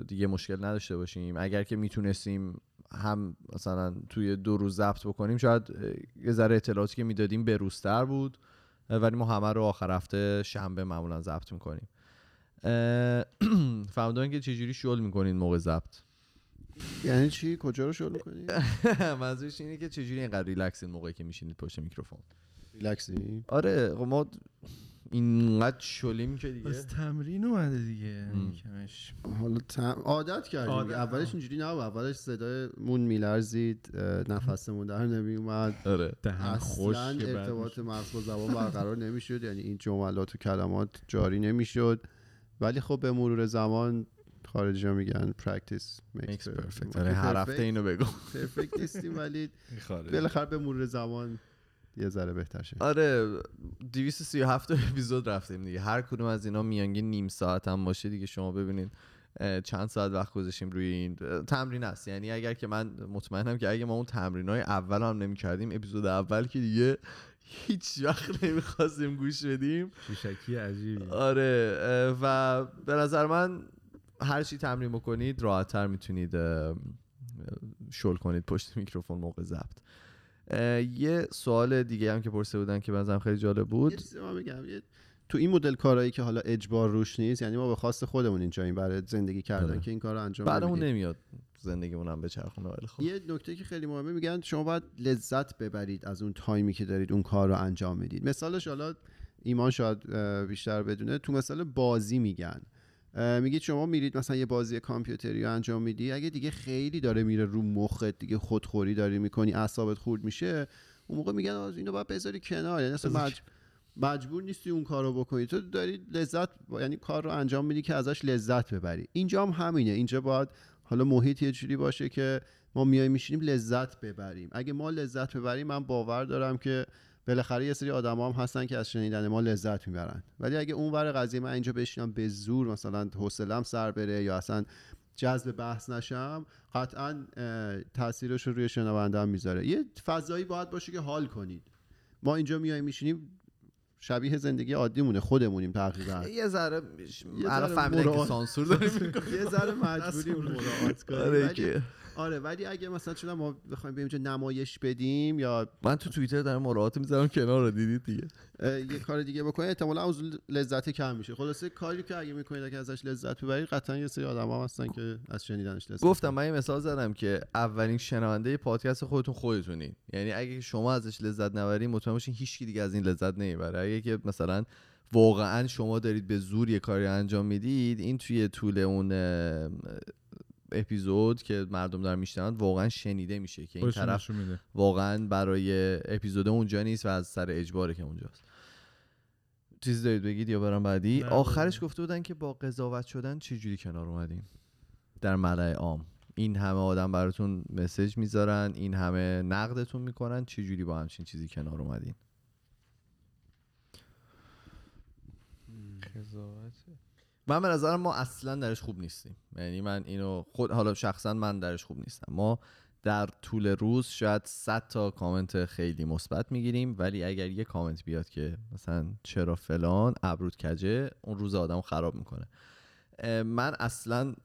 دیگه مشکل نداشته باشیم. اگر که می‌تونستیم هم مثلا توی دو روز ضبط بکنیم شاید یه ذره اطلاعاتی که می‌دادیم بروزتر بود اه، ولی ما همه رو آخر هفته شنبه معمولا ضبط می‌کنیم. فهمیدن که چجوری شل می‌کنین موقع ضبط؟ یعنی چی؟ کجا رو شروع کنی منظورش اینه که چجوری اینقدر ریلکسین موقعی که میشینید پشت میکروفون؟ ریلکسی آره خب ما اینقدر شلیم که دیگه. بس تمرین اومده دیگه ام. کمش. حالا تم... عادت کردیم. عادت، اولش. اینجوری نبود. اولش صدای مون میلرزید نفسمون در نمیومد. آره. دهن خوش اصلا که بعد ارتباط مغز با زبان برقرار نمی‌شد. یعنی این جملات و کلمات جاری نمی‌شد. ولی خب به مرور زمان خارجی ها میگن practice makes Makes perfect. perfect. آره هر هفته اینو بگو. Perfect نیستیم ولی. بالاخره به مرور زمان یه ذره بهتر شه. آره 237 اپیزود رفتیم دیگه. هر کدوم از اینا میانگین نیم ساعت هم باشه دیگه. شما ببینید چند ساعت وقت گذاشتیم روی این تمرین است. یعنی اگر که من مطمئنم که اگه ما اون تمرین های اول هم نمی کردیم اپیزود اول که دیگه هیچ وقت نمی‌خواستیم گوش بدیم. شیشکی عجیبی. آره و به نظر من هر چی تمرین بکنید راحتتر می‌تونید شل کنید پشت میکروفون موقع ضبط. یه سوال دیگه هم که پرسیده بودن که بنظرم خیلی جالب یه بود. چیزی من بگم یه- تو این مدل کارهایی که حالا اجبار روش نیست یعنی ما به خواست خودمون اینجاییم برای زندگی کردن آره. که این کار رو انجام بعدمون نمیدیم نمیاد زندگیمون هم بچرخونه ولی خب. یه نکته که خیلی مهمه میگن شما باید لذت ببرید از اون تایمی که دارید اون کار رو انجام می‌دید. مثالش حالا ایمان شاید بیشتر بدونه تو مثال بازی میگن. میگید شما میرید مثلا یه بازی کامپیوتری رو انجام میدی اگه دیگه خیلی داره میره رو مخت دیگه خودخوری داری می‌کنی اعصابت خورد میشه اون موقع میگن اینو باید بذاری کنار یعنی اصلا مج... مجبور نیستی اون کار رو بکنی. تو داری لذت یعنی کار رو انجام میدی که ازش لذت ببری. اینجا هم همینه. اینجا باید حالا محیط یه جوری باشه که ما میای میشینیم لذت ببریم. اگه ما لذت ببریم من باور دارم که بالاخره یه سری آدم هم هستن که از شنیدن ما لذت می‌برن. ولی اگه اون ور قضیه من اینجا بشینم به زور مثلا حوصلم سر بره یا اصلا جذب بحث نشم قطعا تاثیرش رو روی شنونده هم می‌ذاره. یه فضایی باید باشه که حال کنید. ما اینجا میایم میشینیم شبیه زندگی عادیمونه خودمونیم تقریبا. یه ذره یه الان ذره فهمیدن که. سانسور داریم. یه ذره مجبوریم مراعات کنیم. آره ولی اگه مثلا چون ما بخوایم بریم اینجا نمایش بدیم یا من تو توییتر دارم مراعات می‌ذارم کنار رو دیدید دیگه. یه کار دیگه بکنید. احتمالا از لذت کم میشه. خلاصه کاری که اگه می‌کنید اگه ازش لذت ببرید قطعا یه سری آدم هم هستن که از شنیدنش لذت گفتم من یه مثال زدم که اولین شنونده پادکست خودتون خودتونین یعنی اگه شما ازش لذت نبرین مطمئن باشین هیچ دیگه از این لذت نمی‌بره. اگه که مثلا واقعا شما دارید به زور یه کاری انجام می‌دید این توی طول اون اپیزود که مردم دارن میشنون واقعا شنیده میشه که این طرف میده. واقعا برای اپیزود اونجا نیست و از سر اجباره که اونجاست. چیزی دارید بگید یا برم بعدی؟ آخرش. گفته بودن که با قضاوت شدن چجوری کنار اومدیم؟ در ملأ عام. این همه آدم براتون مسج می‌ذارن این همه نقدتون می‌کنن چجوری با همچین چیزی کنار اومدین؟ من به نظرم ما اصلا درش خوب نیستیم. یعنی من اینو خود حالا شخصا من درش خوب نیستم. ما در طول روز شاید 100 تا کامنت خیلی مثبت می‌گیریم ولی اگر یه کامنت بیاد که مثلا چرا فلان ابرود کجه اون روز آدم خراب می‌کنه. من اصلا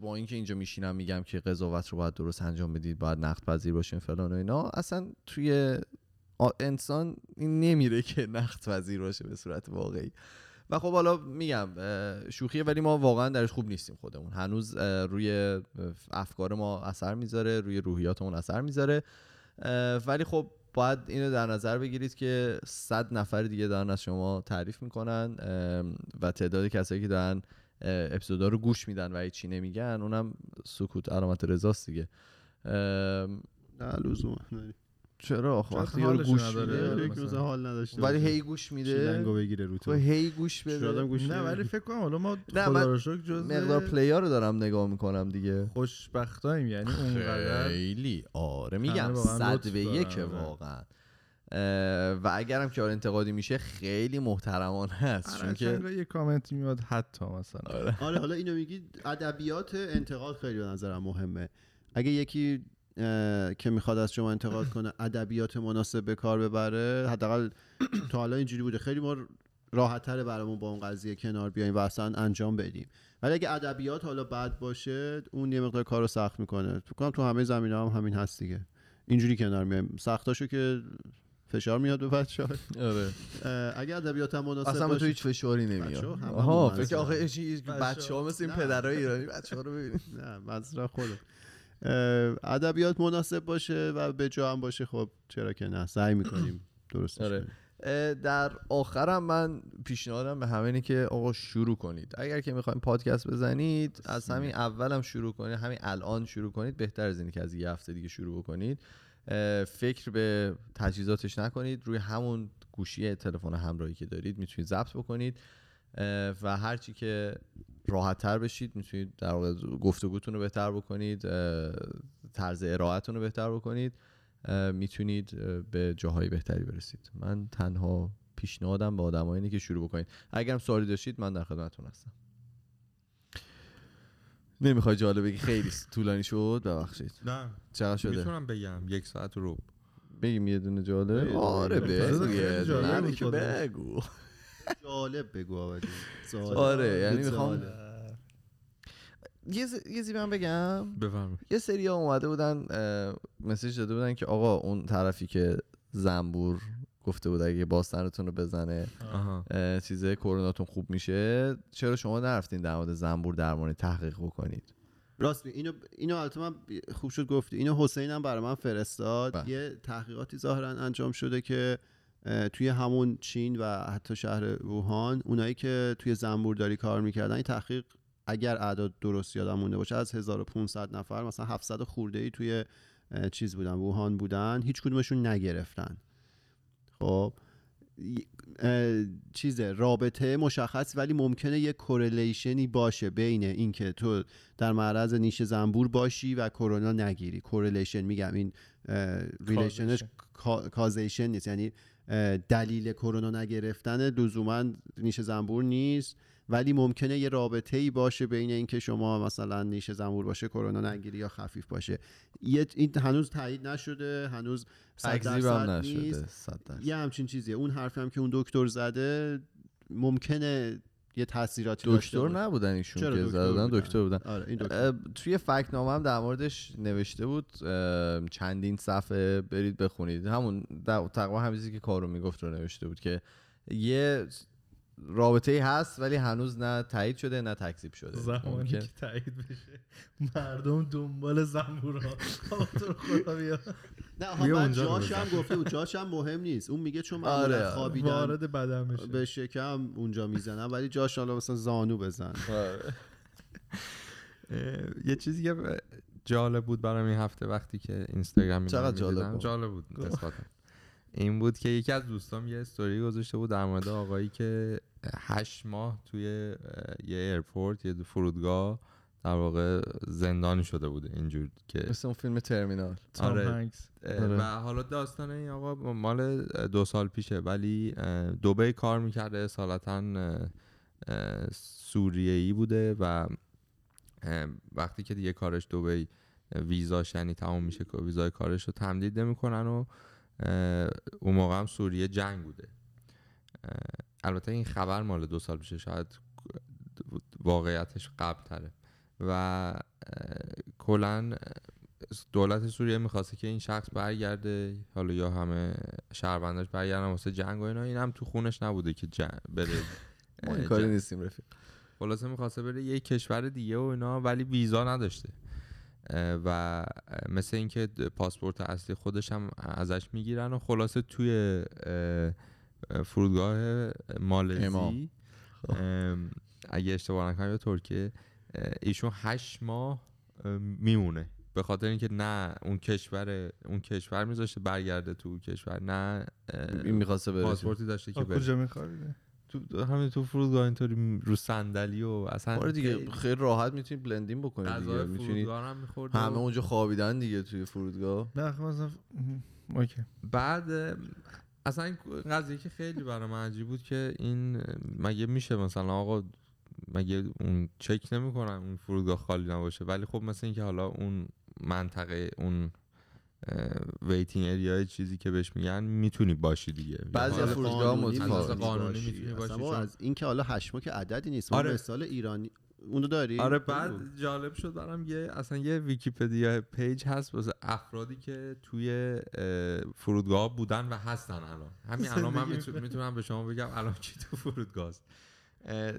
با اینکه اینجا میشینم میگم که قضاوت رو باید درست انجام بدید باید نقد پذیر باشین فلان و اینا اصلا توی انسان این نمیره که نقد پذیر باشه به صورت واقعی. و خب حالا میگم شوخیه ولی ما واقعا درش خوب نیستیم خودمون. هنوز روی افکار ما اثر می‌ذاره روی روحیاتمون اثر می‌ذاره. ولی خب باید اینو در نظر بگیرید که صد نفر دیگه دارن از شما تعریف می‌کنن و تعداد کسایی که دارن اپیزودا رو گوش میدن و هیچی نمیگن اونم سکوت علامت رضاست دیگه. نه لزوما چرا آخه؟ وقتی یارو گوش نداره. میده آره، یک. روز حال نداشته ولی. هی گوش میده؟ بگیره رو تو؟ هی گوش بده. گوش نه. ولی فکر کنم حالا ما خدا رو شکر جز مقدار پلیا رو دارم نگاه می‌کنم دیگه. خوشبختاییم یعنی اونقدر خیلی. آره میگم صد به یک آره. واقعا. و اگرم که آره انتقادی میشه خیلی محترمانه هست چون هر که یه کامنت میاد حتی مثلا. آره حالا اینو میگی ادبیات انتقاد خیلی به نظرم مهمه. اگه یکی که می‌خواد از شما انتقاد کنه ادبیات مناسب به کار ببره حداقل تا حالا اینجوری بوده. خیلی ما راحتتره برامون با اون قضیه کنار بیایم و اصلا انجام بدیم. ولی اگه ادبیات حالا بد باشه اون یه مقدار کار رو سخت می‌کنه. فکر کنم تو همه زمین هم همین هست دیگه. اینجوری کنار میایم. سختاشو که فشار میاد به بچه آره. اگه ادبیات هم مناسب اصلا به تو باشه هیچ فشاری نمیاد. آها. فکر آخه بچه ها مثل این. پدرای ایرانی بچه ها رو ببینید نه منظورم خودم. ادبیات مناسب باشه و به جا هم باشه. خب چرا که نه؟ سعی می‌کنیم. درست آره. در آخرم من پیشنهادم به همه اینه که آقا شروع کنید. اگر که می‌خوایم پادکست بزنید از همین اولم شروع کنید همین الان شروع کنید بهتر از اینه که از یه هفته دیگه شروع بکنید. فکر به تجهیزاتش نکنید. روی همون گوشی تلفن همراهی که دارید می‌تونید ضبط بکنید. و هرچی که راحت تر بشید می‌تونید در واقع گفتگوتون رو بهتر بکنید طرز ارائهتون رو بهتر بکنید می‌تونید به جاهای بهتری برسید. من تنها پیشنهادم به آدمایی اینه که شروع بکنید. اگرم سوالی داشتید من در خدمتتون هستم. نمی‌خوای جالب بگی خیلی طولانی شد؟ ببخشید. نه. چقدر شده؟ می‌تونم بگم یک ساعت رو. بگیم یه دونه جالب. آره بگو. جالب. بگو. آره یعنی. می‌خوام یه چیزی من بگم بفرمایید یه سری ها اومده بودن مسیج داده بودن که آقا اون طرفی که زنبور گفته بود اگه باستنتون رو بزنه چیزه کروناتون خوب میشه چرا شما نرفتین در مورد زنبور درمانی تحقیق بکنید راست می اینو اینو البته من خوب شد گفتی اینو حسین هم برای من فرستاد بله. یه تحقیقاتی ظاهرا انجام شده که توی همون چین و حتی شهر ووهان اونایی که توی زنبورداری کار می‌کردن این تحقیق اگر اعداد درست یادم مونده باشه از 1500 نفر مثلا 700 خورده ای توی چیز بودن ووهان بودن هیچ کدومشون نگرفتن. خب چیزه رابطه مشخص ولی ممکنه یه کورلیشنی باشه بین اینکه تو در معرض نیش زنبور باشی و کرونا نگیری. correlation میگم این relation ش causation نیست. یعنی دلیل کرونا نگرفتن لزوما نیش زنبور نیست. ولی ممکنه یه رابطه ای باشه بین اینکه شما مثلا نیش زنبور باشه کرونا نگیری یا خفیف باشه. یه این هنوز تایید نشده هنوز صد نشده نیست. یه همچین چیزیه. اون حرفی هم که اون دکتر زده ممکنه یه تاثیراتی دکتر. نبودن ایشون چرا که دکتر زدن بودن؟ دکتر بودن آره این دکتر توی فکت نامه هم در موردش نوشته بود چندین صفحه برید بخونید همون تقریبا همین که کارو می‌گفت رو نوشته بود که یه رابطه ای هست ولی هنوز نه تایید شده نه تکذیب شده. زمانی ممکن- که تایید بشه مردم دنبال زنبورا نه رو جاش هم گفته بود. جاش هم مهم نیست. اون میگه چون معمولا آره، خوابیدن وارد بدن بشه به شکم اونجا می‌زنن ولی جاش حالا مثلا زانو بزن. آره. یه چیزی که جالب بود برام این هفته وقتی که اینستاگرام چقدر جالب بود؟ جالب بود. نسبتاً. این بود که یکی از دوستام یه استوری گذاشته بود در مورد آقایی که هشت ماه توی یه airport یه فرودگاه در واقع زندانی شده بوده اینجور که مثل اون فیلم ترمینال تام آره. هنگس اه، آره. و حالا داستان این آقا مال دو سال پیشه ولی دبی کار می‌کرده اصالتا سوریه ای بوده و وقتی که دیگه کارش دبی ویزاش یعنی تمام میشه که ویزای کارش رو تمدید نمی‌کنن و اون موقع هم سوریه جنگ بوده. البته این خبر مال دو سال پیشه شاید واقعیتش قبل تره و کلا دولت سوریه می‌خواسته که این شخص برگرده حالا یا همه شهرونداش برگردن واسه جنگ و اینا. این هم تو خونش نبوده که جنگ بره. ما این کاری. نیستیم رفیق. خلاصه می‌خواسته بره یه کشور دیگه و اینا ولی ویزا نداشته. و مثل اینکه پاسپورت اصلی خودش هم ازش می‌گیرن و خلاصه توی اه، اه، فرودگاه. مالزی. اگه اشتباه نکنم یا ترکیه. ایشون هشت ماه اه، میمونه. به خاطر اینکه نه اون کشور اون کشور میذاشته برگرده تو اون کشور نه این می‌خواسته بره پاسپورتی داشته که بره. کجا میخوابیده؟ تو همین تو فرودگاه اینطوری رو صندلی و اصلا آره دیگه خیلی راحت می‌تونی بلندین بکنی دیگه می‌تونی فرودگاه هم می‌خورد همه اونجا خوابیدن دیگه توی فرودگاه. نه خب مثلا okay. بعد اصلا این قضیه که خیلی برای من عجیب بود که این مگه میشه مثلا آقا مگه اون چک نمی‌کنن اون فرودگاه خالی نباشه؟ ولی خب مثل اینکه حالا اون منطقه اون waiting area ی چیزی که بهش میگن می‌تونی باشی دیگه. بعضی از فرودگاه متفاوت. قانونی. می‌تونی باشی از این که حالا هشت ماه که عددی نیست آره. مثال ایرانی اونو داری آره بعد جالب شد برام یه اصلا یه Wikipedia page هست واسه افرادی که توی اه، فرودگاه بودن و هستن الان. همین الان من می‌تونم به شما بگم الان کی تو فرودگاه است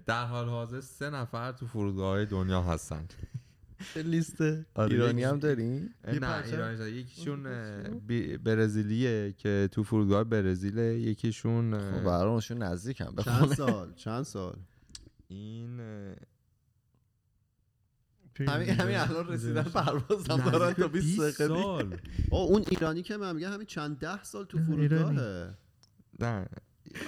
در حال حاضر سه نفر تو فرودگاه های دنیا هستن. لیست آره، ایرانی هم داری؟ اه، یه نه؟ ایرانی. یکیشون برزیلیه که تو فرودگاه برزیله. یکیشون خب برامشون نزدیک هم چند سال؟ چند سال؟ این همین همین الان رسیدن پرواز هم دارن تا 20 دقیقه دیگه. سال اون ایرانی که من میگم همین چند ده سال تو فرودگاهه. نه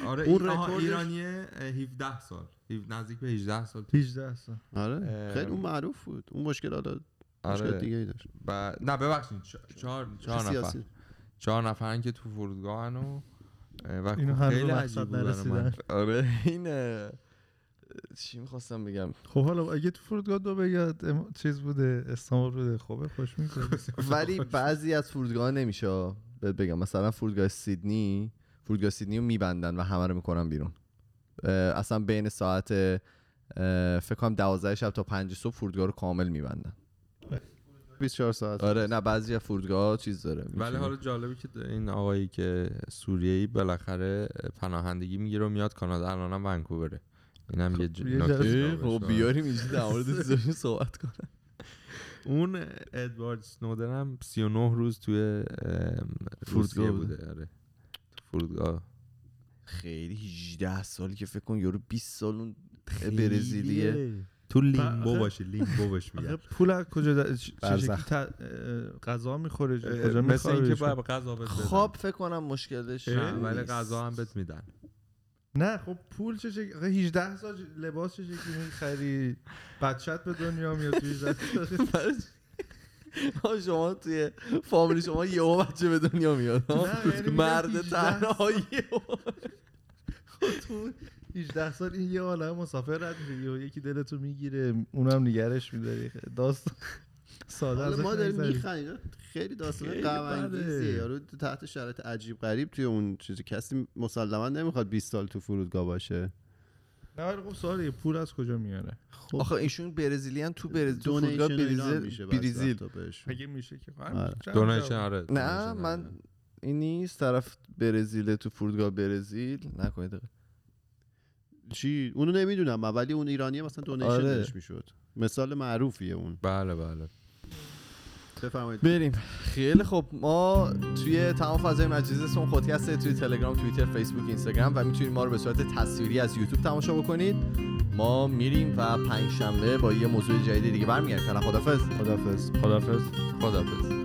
آره اون رکوردش- ایرانیه اه، 17 سال. نزدیک به 18 سال 18 سال. آره اه، خیلی اون معروف بود. اون مشکل حالا مشکل آره. دیگه ای داشت. ب... نه ببخشید چهار چهار نفر. چهار نفرن که تو فرودگاهن و و خیلی عجیب مقصد بود برای من. نرسیدن آره این اه، چی می‌خواستم بگم؟ خب حالا اگه تو فرودگاه دو یا ام- چیز بوده استانبول بوده خب خوش میگذره. ولی بعضی از فرودگاه نمیشه بهت بگم. مثلا فرودگاه سیدنی فرودگاه سیدنی رو میبندن و همه رو می‌کنن بیرون. اصلا بین ساعت فکر کنم 12 شب تا 5 صبح فرودگاه رو کامل میبندن. 24 ساعت. آره نه بعضی از فرودگاه چیز داره ولی حالا جالبی که این آقایی که سوریه‌ای بالاخره پناهندگی می‌گیره و میاد کانادا الان هم ونکووره. اینم یه ج... یه نکته. خب بود. بیاریم اینجا در مورد صحبت کنم اون ادوارد سنودن هم 39 روز توی فرودگاه بوده. آره. فرودگاه. خیلی 18 سالی که فکر کن یورو 20 سال اون برزیلیه. تو لیمبو باشه لیمبو بهش آخه پول از کجا غذا می‌خوره کجا مثل اینکه باید غذا بدن. خواب فکر کنم مشکلش نه ولی. غذا هم بهت میدن. نه خب پول چه شکلی آخه 18 سال لباس چه شکلی می‌خری؟ بچت به دنیا میاد تو 18 سال شما توی فامیلی شما یهو بچه به دنیا میاد یعنی مرد 18 تنها یهو. تو 18 سال این یه عالم مسافر رد میشه یکی دلتو می‌گیره اونم نگرش میداری داستان ساده حالا ازش ما داریم. میخندیم خیلی داستان خیلی غم بده. انگیزیه یارو تحت شرایط عجیب غریب توی اون چیزی کسی مسلما نمی‌خواد 20 سال تو فرودگاه باشه نه ولی خب سوالیه پول از کجا میاره خب آخه ایشون برزیلیان تو برزیل تو اینا هم بریزیل. اگه میشه که خب آره. دونیشن. آره نه من آره. این نیست طرف برزیل تو فرودگاه برزیل نکنید. چی اونو نمی‌دونم ولی اون ایرانیه مثلا دونیشن آره. می‌شد مثال معروفیه اون بله بله بفرمایید. بریم. خیلی خب ما توی تمام فضای مجازی اسم خودکسته توی تلگرام توییتر فیسبوک اینستاگرام و می‌تونید ما رو به صورت تصویری از یوتیوب تماشا بکنید. ما میریم و پنج شنبه با یه موضوع جدید دیگه برمیگردیم. خدافظ خدافظ خدافظ خدافظ